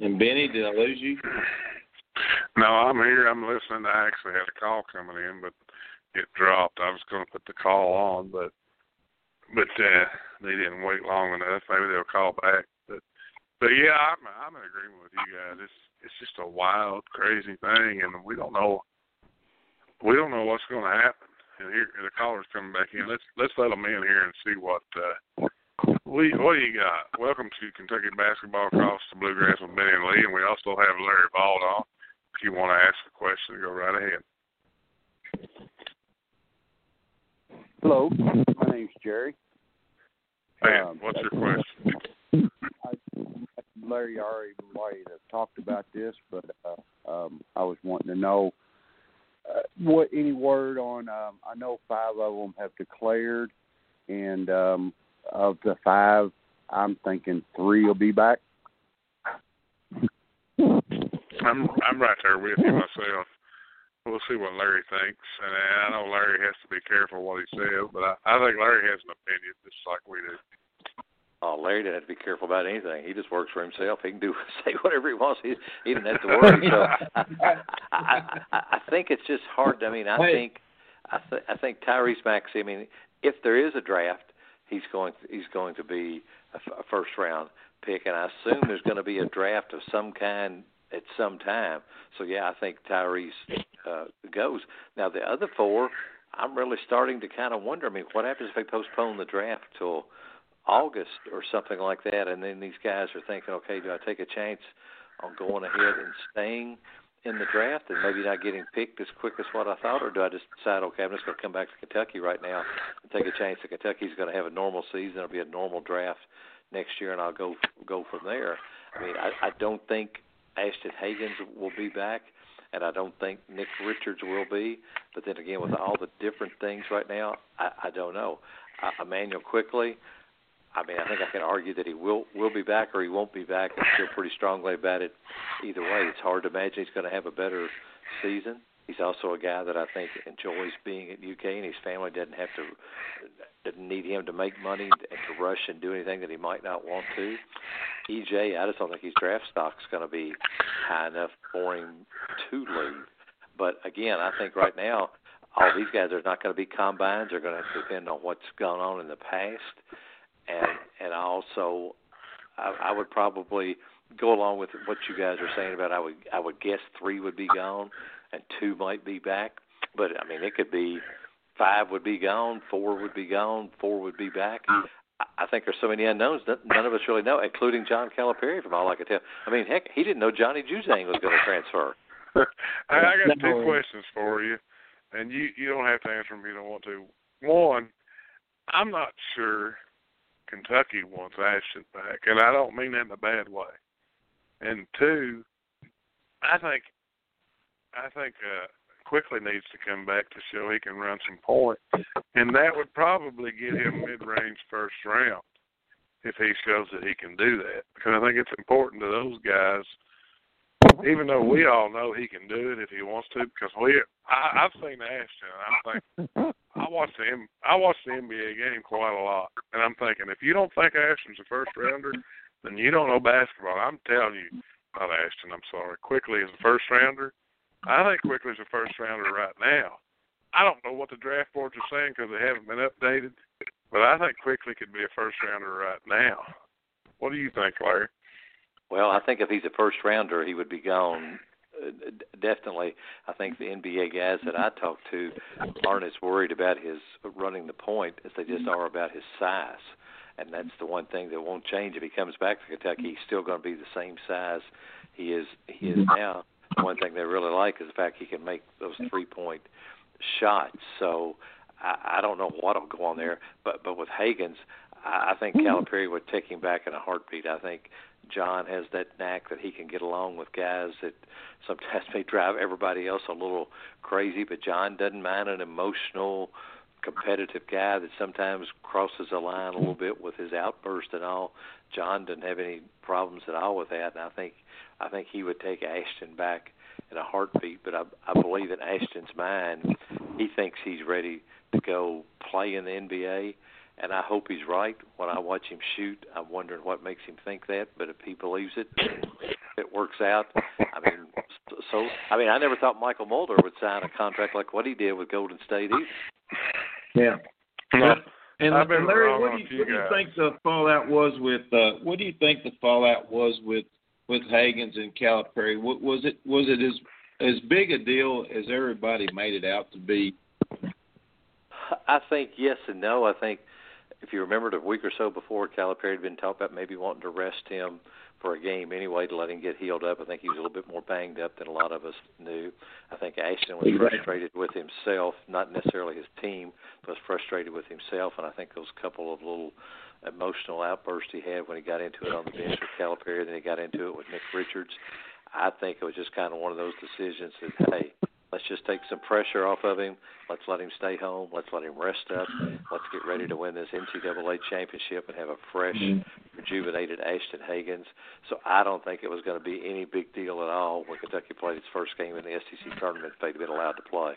And Benny, did I lose you? No, I'm here. I'm listening. I actually had a call coming in, but it dropped. I was going to put the call on, but but uh, they didn't wait long enough. Maybe they'll call back. But but yeah, I'm I'm in agreement with you guys. It's it's just a wild, crazy thing, and we don't know we don't know what's going to happen. And here the caller's coming back in. Let's let's let them in here and see what uh, we what do you got? Welcome to Kentucky basketball across the bluegrass with Benny and Lee, and we also have Larry Vaught on. If you want to ask a question, go right ahead. Hello, my name's Jerry. Hey, um, what's your question? I, Larry already might have talked about this, but uh, um, I was wanting to know uh, what any word on. Um, I know five of them have declared, and um, of the five, I'm thinking three will be back. I'm I'm right there with you myself. We'll see what Larry thinks, and I know Larry has to be careful what he says, but I, I think Larry has an opinion just like we do. Oh, Larry didn't have to be careful about anything. He just works for himself. He can do say whatever he wants. He he didn't have to worry. So I, I, I, I think it's just hard. I mean, I think I, th- I think Tyrese Maxey. I mean, if there is a draft, he's going to, he's going to be a, f- a first round pick, and I assume there's going to be a draft of some kind at some time. So yeah, I think Tyrese uh, goes. Now the other four, I'm really starting to kind of wonder. I mean, what happens if they postpone the draft till August or something like that, and then these guys are thinking, okay, do I take a chance on going ahead and staying in the draft and maybe not getting picked as quick as what I thought, or do I just decide, okay, I'm just going to come back to Kentucky right now and take a chance that Kentucky's going to have a normal season, it'll be a normal draft next year, and I'll go go from there. I mean, I, I don't think Ashton Hagans will be back, and I don't think Nick Richards will be. But then again, with all the different things right now, I, I don't know. Uh, Immanuel Quickley, I mean, I think I can argue that he will will be back or he won't be back. I feel pretty strongly about it. Either way, it's hard to imagine he's going to have a better season. He's also a guy that I think enjoys being at UK, and his family doesn't have to doesn't need him to make money and to rush and do anything that he might not want to. EJ, I just don't think his draft stock's going to be high enough for him to leave. But again, I think right now all these guys are not going to be combines. They're going to have to depend on what's gone on in the past, and and also I, I would probably go along with what you guys are saying about. I would I would guess three would be gone, and two might be back. But I mean, it could be five would be gone, four would be gone, four would be back. I think there's so many unknowns that none of us really know, including John Calipari, from all I could tell. I mean, heck, he didn't know Johnny Juzang was going to transfer. I, I got two questions for you, and you you don't have to answer them if you don't want to. One, I'm not sure Kentucky wants Ashton back, and I don't mean that in a bad way. And two, I think I think uh, Quickley needs to come back to show he can run some points. point, and that would probably get him mid-range first round if he shows that he can do that. Because I think it's important to those guys, even though we all know he can do it if he wants to. Because we, I, I've seen Ashton, and I'm thinking, I watch the I watch the NBA game quite a lot, and I'm thinking if you don't think Ashton's a first rounder, then you don't know basketball. I'm telling you, not Ashton. I'm sorry. Quickley is a first rounder I think Quickley's a first rounder right now. I don't know what the draft boards are saying because they haven't been updated, but I think Quickley could be a first rounder right now. What do you think, Larry? Well, I think if he's a first rounder, he would be gone. Uh, definitely, I think the NBA guys that I talk to aren't as worried about his running the point as they just are about his size, and that's the one thing that won't change if he comes back to Kentucky. He's still going to be the same size he is he is now one thing they really like is the fact he can make those mm-hmm. three point shots. So I, I don't know what'll go on there, but but with Hagans, I, I think mm-hmm. Calipari would take him back in a heartbeat. I think John has that knack that he can get along with guys that sometimes may drive everybody else a little crazy, but John doesn't mind an emotional, competitive guy that sometimes crosses the line a little mm-hmm. bit with his outburst and all. John doesn't have any problems at all with that, and I think I think he would take Ashton back in a heartbeat. But I, I believe in Ashton's mind, he thinks he's ready to go play in the NBA, and I hope he's right. When I watch him shoot, I'm wondering what makes him think that. But if he believes it, it works out. I mean, so I mean, I never thought Mychal Mulder would sign a contract like what he did with Golden State either. Yeah. Well, and, I've been and Larry, what do a you, what do you think the fallout was with? Uh, what do you think the fallout was with with Hagans and Calipari? Was it was it as as big a deal as everybody made it out to be? I think yes and no. I think if you remembered a week or so before, Calipari had been talking about maybe wanting to rest him for a game anyway to let him get healed up. I think he was a little bit more banged up than a lot of us knew. I think Ashton was frustrated with himself, not necessarily his team, but was frustrated with himself. And I think those couple of little emotional outburst he had when he got into it on the bench with Calipari, then he got into it with Nick Richards. I think it was just kind of one of those decisions that hey, let's just take some pressure off of him. Let's let him stay home. Let's let him rest up. Let's get ready to win this NCAA championship and have a fresh, mm-hmm. rejuvenated Ashton Hagans. So I don't think it was going to be any big deal at all when Kentucky played its first game in the SEC tournament if they'd been allowed to play.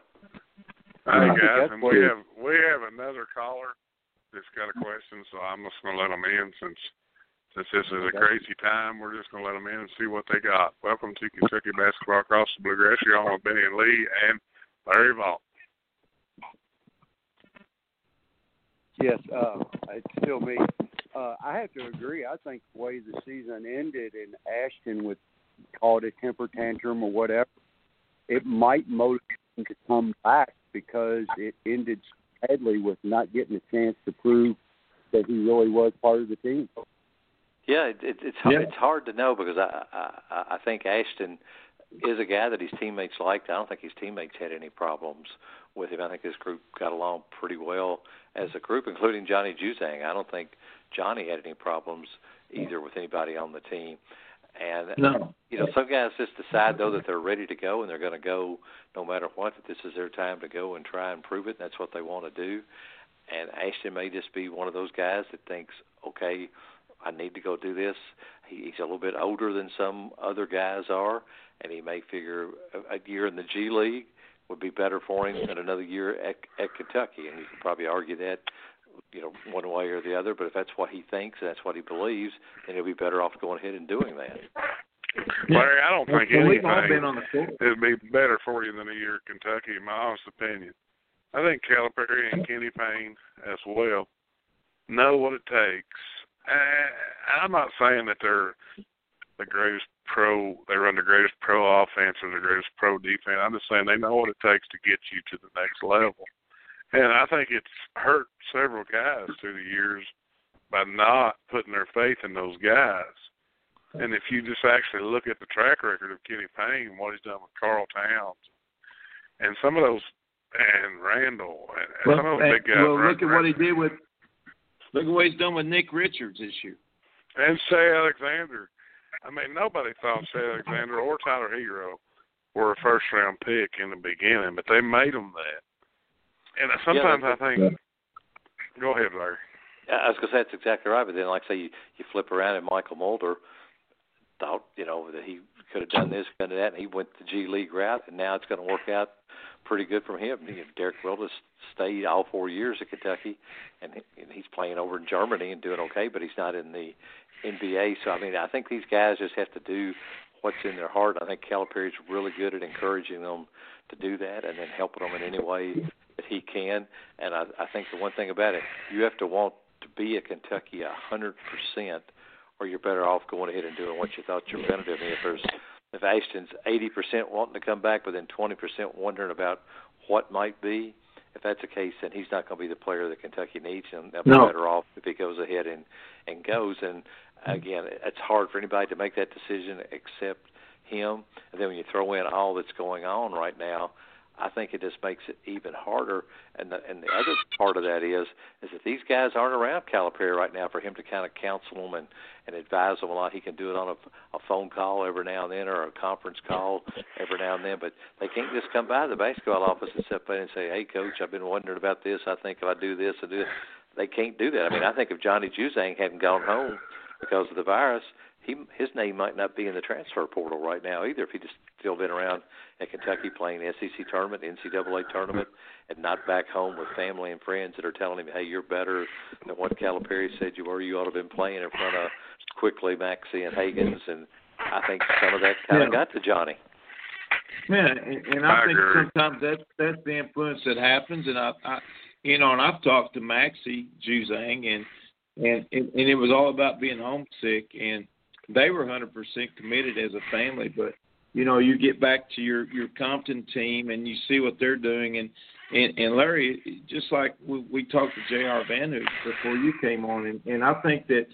Hey I think guys, that's and what we have we have another caller that's got a question, so I'm just gonna let them in since since this is a crazy time. We're just gonna let them in and see what they got. Welcome to Kentucky basketball across the bluegrass. You're on with Benny and Lee and Larry Vaught. Yes, uh, it's still me. Uh, I have to agree. I think the way the season ended and Ashton would call it a temper tantrum or whatever, it might motivate him to come back because it ended sadly with not getting a chance to prove that he really was part of the team. Yeah, it, it, it's Yeah. it's hard to know because I, I I think Ashton is a guy that his teammates liked. I don't think his teammates had any problems with him. I think his group got along pretty well as a group, including Johnny Juzang. I don't think Johnny had any problems either with anybody on the team. And no. you know, some guys just decide though that they're ready to go and they're going to go no matter what. That this is their time to go and try and prove it. And that's what they want to do. And Ashton may just be one of those guys that thinks, okay, I need to go do this. He, he's a little bit older than some other guys are, and he may figure a, a year in the G League would be better for him than another year at, at Kentucky. And you could probably argue that, you know, one way or the other. But if that's what he thinks and that's what he believes, then he'll be better off going ahead and doing that. Larry, I don't think well, anything been on the it'd be better for you than a year at Kentucky, in my honest opinion. I think Calipari and Kenny Payne as well know what it takes. Uh, I'm not saying that they're the greatest pro, they run the greatest pro offense or the greatest pro defense. I'm just saying they know what it takes to get you to the next level. And I think it's hurt several guys through the years by not putting their faith in those guys. And if you just actually look at the track record of Kenny Payne, and what he's done with Karl Towns, and some of those, and Randle, and, and Well, some of those and- big guys. well, look at what he did with. Look at what he's done with Nick Richards this year. and Shai Alexander. I mean, nobody thought Shai Alexander or Tyler Herro were a first round pick in the beginning, but they made them that. And sometimes I think, go ahead, Larry. I was going to say that's exactly right, but then, like I say, you, you flip around and Mychal Mulder thought, you know, that he could have done this, done that, and he went the G League route, and now it's going to work out pretty good for him. You know, Derek Wilders stayed all four years at Kentucky, and, he, and he's playing over in Germany and doing okay, but he's not in the NBA. So I mean, I think these guys just have to do what's in their heart. I think Calipari's really good at encouraging them to do that, and then helping them in any way that he can. And I, I think the one thing about it, you have to want to be at Kentucky a hundred percent, or you're better off going ahead and doing what you thought you were going to do. I mean, if there's if Ashton's eighty percent wanting to come back, but then twenty percent wondering about what might be, if that's the case, then he's not going to be the player that Kentucky needs, and they'll be No. better off if he goes ahead and and goes. And again, it's hard for anybody to make that decision except him. And then when you throw in all that's going on right now, I think it just makes it even harder. And the and the other part of that is is that these guys aren't around Calipari right now for him to kind of counsel them and and advise them a lot. He can do it on a, a phone call every now and then or a conference call every now and then, but they can't just come by the basketball office and sit there and say, "Hey, coach, I've been wondering about this. I think if I do this, I do." This. They can't do that. I mean, I think if Johnny Juzang hadn't gone home because of the virus, he his name might not be in the transfer portal right now either. If he'd just still been around at Kentucky playing SEC tournament, NCAA tournament, and not back home with family and friends that are telling him, "Hey, you're better than what Calipari said you were. You ought to have been playing in front of Quickley, Maxey, and Hagans." And I think some of that kind of got to Johnny. Yeah, and, and I, I think agree. sometimes that's that's the influence that happens. And I, I, you know, and I've talked to Maxie Juzang, and and and and it was all about being homesick, and they were 100% committed as a family. But you know, you get back to your your Compton team, and you see what they're doing, and and, and Larry, just like we, we talked to J.R. VanHoose before you came on, and, and I think that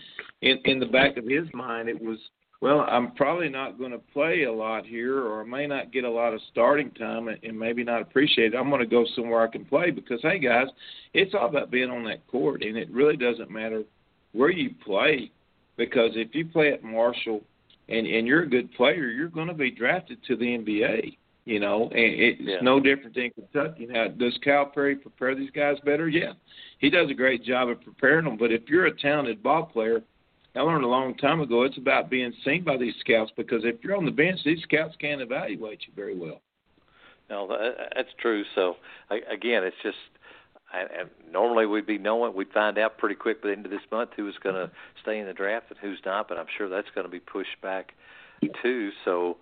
in in the back of his mind, it was well, I'm probably not going to play a lot here, or I may not get a lot of starting time, and, and maybe not appreciate it. I'm going to go somewhere I can play because, hey, guys, it's all about being on that court, and it really doesn't matter where you play, because if you play at Marshall and and you're a good player, you're going to be drafted to the NBA. You know, and it's Yeah. no different than Kentucky. Now, does Calipari prepare these guys better? Yeah, he does a great job of preparing them. But if you're a talented ball player, I learned a long time ago it's about being seen by these scouts because if you're on the bench, these scouts can't evaluate you very well. No, that's true. So again, it's just. I, and normally we'd be knowing we'd find out pretty quick by the end of this month who was going to stay in the draft and who's not. But I'm sure that's going to be pushed back too. So,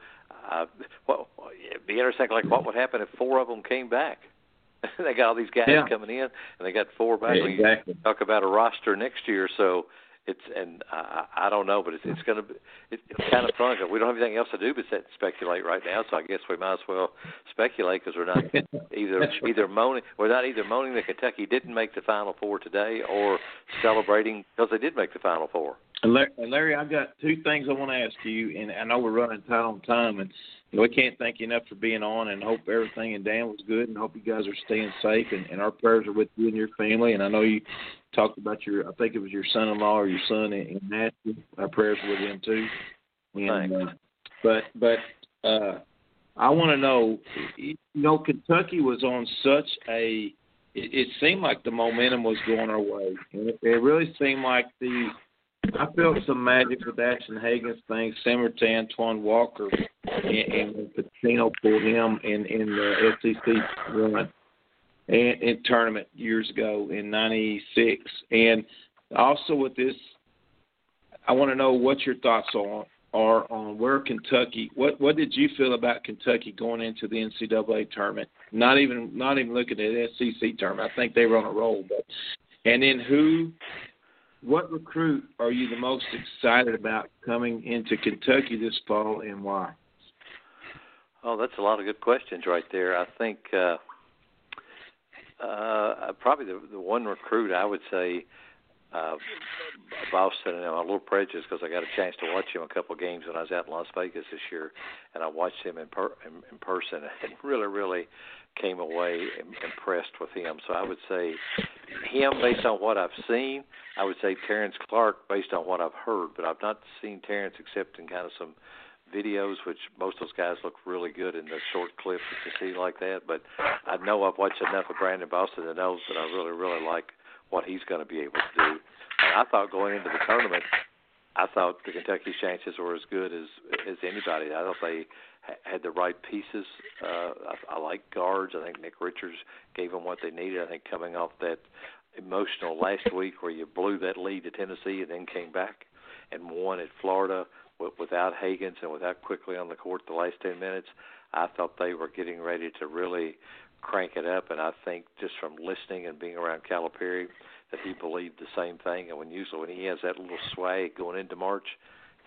uh, well, it'd be interesting. Like, what would happen if four of them came back? they got all these guys Yeah. coming in, and they got four back. We exactly. talk about a roster next year, so it's and I, I don't know, but it's it's going to be it's kind of fun. We don't have anything else to do but speculate right now, so I guess we might as well speculate because we're not either either moaning we're not either moaning that Kentucky didn't make the Final Four today or celebrating because they did make the Final Four. And Larry, I've got two things I want to ask you, and I know we're running tight on time, and we can't thank you enough for being on, and hope everything in Dan was good, and hope you guys are staying safe, and, and our prayers are with you and your family, and I know you talked about your, I think it was your son-in-law or your son in, in Nashville. Our prayers are with him too. And, uh, but but uh, I want to know, you know, Kentucky was on such a. It, it seemed like the momentum was going our way, and it, it really seemed like the. I felt some magic with Ashton Hagans thing, similar to Antoine Walker, and, and Pitino pulled him in in the SEC run and, and tournament years ago in '96, and also with this, I want to know what your thoughts on are on where Kentucky. What what did you feel about Kentucky going into the NCAA tournament? Not even not even looking at SEC tournament. I think they were on a roll. But and then who, what recruit are you the most excited about coming into Kentucky this fall, and why? Oh, that's a lot of good questions right there. I think uh, uh, probably the the one recruit I would say uh, Boston, and I'm a little prejudiced because I got a chance to watch him a couple of games when I was out in Las Vegas this year, and I watched him in, per, in, in person and really, really came away impressed with him. So I would say him based on what I've seen. I would say Terrence Clarke based on what I've heard, but I've not seen Terrence except in kind of some videos, which most of those guys look really good in the short clips that you see like that. But I know I've watched enough of Brandon Boston to know that I really, really like what he's going to be able to do. And I thought going into the tournament, I thought the Kentucky chances were as good as as anybody. I thought they had the right pieces. Uh, I, I like guards. I think Nick Richards gave them what they needed. I think coming off that emotional last week where you blew that lead to Tennessee and then came back and won at Florida without Hagans and without Quickley on the court the last 10 minutes, I thought they were getting ready to really crank it up. And I think just from listening and being around Calipari, that he believed the same thing. And when usually when he has that little swag going into March,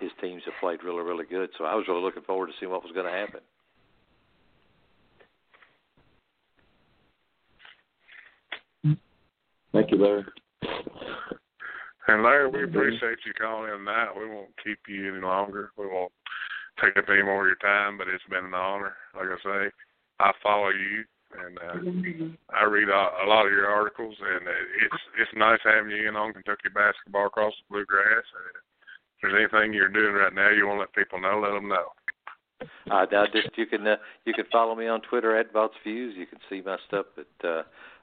his teams have played really, really good. So I was really looking forward to seeing what was going to happen. Thank you, Larry. And Larry, we appreciate you calling in tonight. We won't keep you any longer. We won't take up any more of your time, but it's been an honor. Like I say, I follow you and uh, I read a, a lot of your articles, and it's it's nice having you in on Kentucky basketball across the bluegrass. And if there's anything you're doing right now you want to let people know, let them know. Uh, now, just you can uh, you can follow me on Twitter at Vaught's Views. You can see my stuff at uh,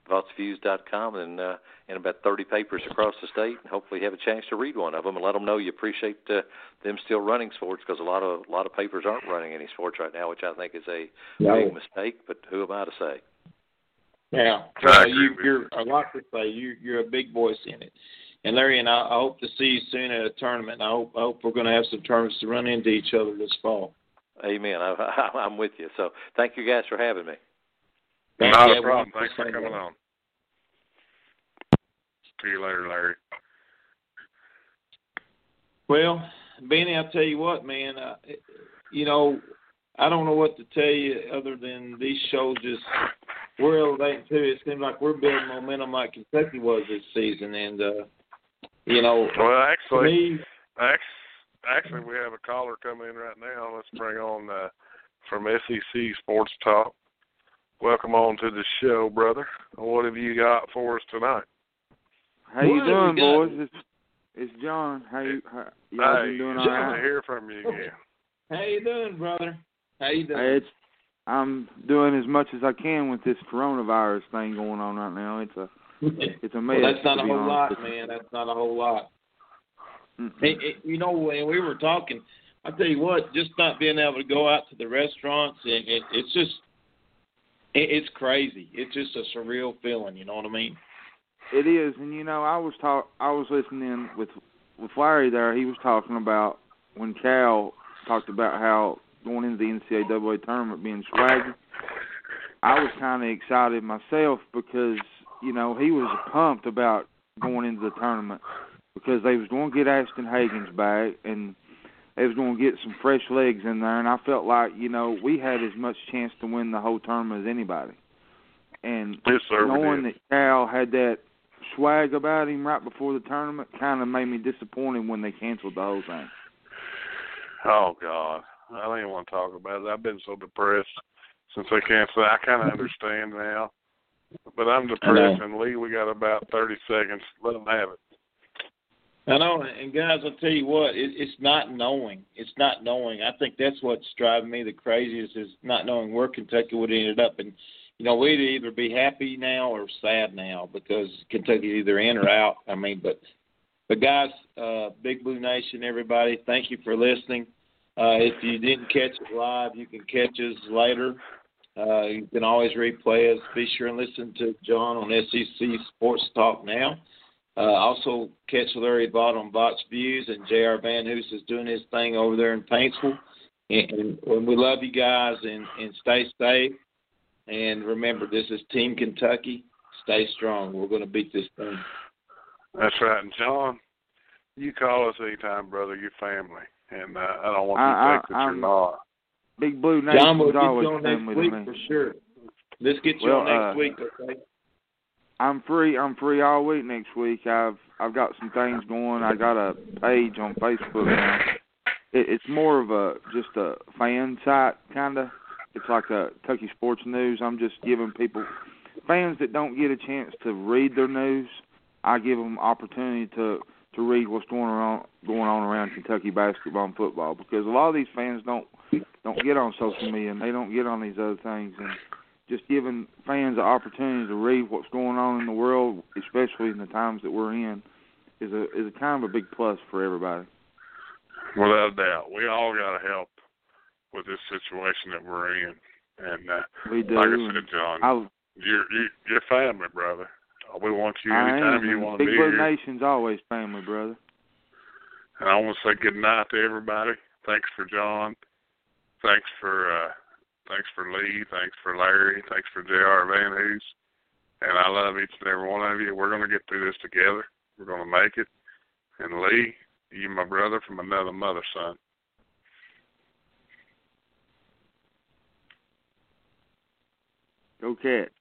vaughtsviews.com and uh, in about 30 papers across the state, and hopefully have a chance to read one of them and let them know you appreciate uh, them still running sports because a lot of a lot of papers aren't running any sports right now, which I think is a no. big mistake. But who am I to say? Yeah, well, you, you're a lot to say. You, you're a big voice in it. And Larry and I, I hope to see you soon at a tournament. I hope I hope we're going to have some tournaments to run into each other this fall. Amen. I, I, I'm with you. So thank you guys for having me. Not a problem. Thanks for coming on. See you later, Larry. Well, Benny, I'll tell you what, man. Uh, you know, I don't know what to tell you other than these shows just we're elevating too. It seems like we're building momentum like Kentucky was this season, and uh, you know. Well, actually, me, actually, we have a caller coming in right now. Let's bring on uh, from SEC Sports Talk. Welcome on to the show, brother. What have you got for us tonight? How you doing, boys? It's, it's John. How you how, y'all hey, been doing all right? to hear from you again. How you doing, brother? How you doing? Hey, it's I'm doing as much as I can with this coronavirus thing going on right now. It's a it's amazing. well, that's not a whole lot, man. That's not a whole lot. Hey, hey, you know, when we were talking, I tell you what, just not being able to go out to the restaurants, and it, it's just, it, it's crazy. It's just a surreal feeling. You know what I mean? It is, and you know, I was talk, I was listening with with Larry there. He was talking about when Cal talked about how going into the NCAA tournament being swaggy. I was kind of excited myself because you know he was pumped about going into the tournament because they was going to get Ashton Hagans back and they was going to get some fresh legs in there, and I felt like you know we had as much chance to win the whole tournament as anybody. And yes, sir, knowing that Cal had that swag about him right before the tournament kind of made me disappointed when they canceled the whole thing. Oh God, I don't even want to talk about it. I've been so depressed since they canceled. I kind of understand now, but I'm depressed. And Lee, we got about thirty seconds. Let them have it. I know, and guys, I'll tell you what, it, it's not knowing. It's not knowing. I think that's what's driving me the craziest is not knowing where Kentucky would have ended up. And you know, we'd either be happy now or sad now because Kentucky's either in or out. I mean, but but guys, uh, Big Blue Nation, everybody, thank you for listening. Uh, if you didn't catch it live, you can catch us later. Uh, you can always replay us. Be sure and listen to John on SEC Sports Talk now. Uh, also, catch Larry Vaught on Vaught's Views, and J.R. VanHoose is doing his thing over there in Paintsville. And, and we love you guys, and, and stay safe. And remember, this is Team Kentucky. Stay strong. We're going to beat this thing. That's right. And John, you call us anytime, brother. You're family, and uh, I don't want you I- to think that I- you're I'm- not. Big Blue Nation's John, we'll get always on next week me. for sure. Let's get you Well, on next uh, week, okay? I'm free. I'm free all week next week. I've I've got some things going. I got a page on Facebook now. It, it's more of a just a fan site kind of. It's like a Kentucky Sports News. I'm just giving people fans that don't get a chance to read their news. I give them opportunity to to read what's going on going on around Kentucky basketball and football because a lot of these fans don't don't get on social media and they don't get on these other things and just giving fans the opportunity to read what's going on in the world, especially in the times that we're in, is a is a kind of a big plus for everybody. Without a doubt, we all got to help with this situation that we're in. And uh, We do. like I said, John, I, you're you, you're family, brother. We want you anytime you want to Big be Blue here. Nation's always family, brother. And I want to say good night to everybody. Thanks for John. Thanks for uh thanks for Lee. Thanks for Larry. Thanks for J.R. VanHoose. And I love each and every one of you. We're gonna get through this together. We're gonna make it. And Lee, you my brother from another mother, son. Go Cats.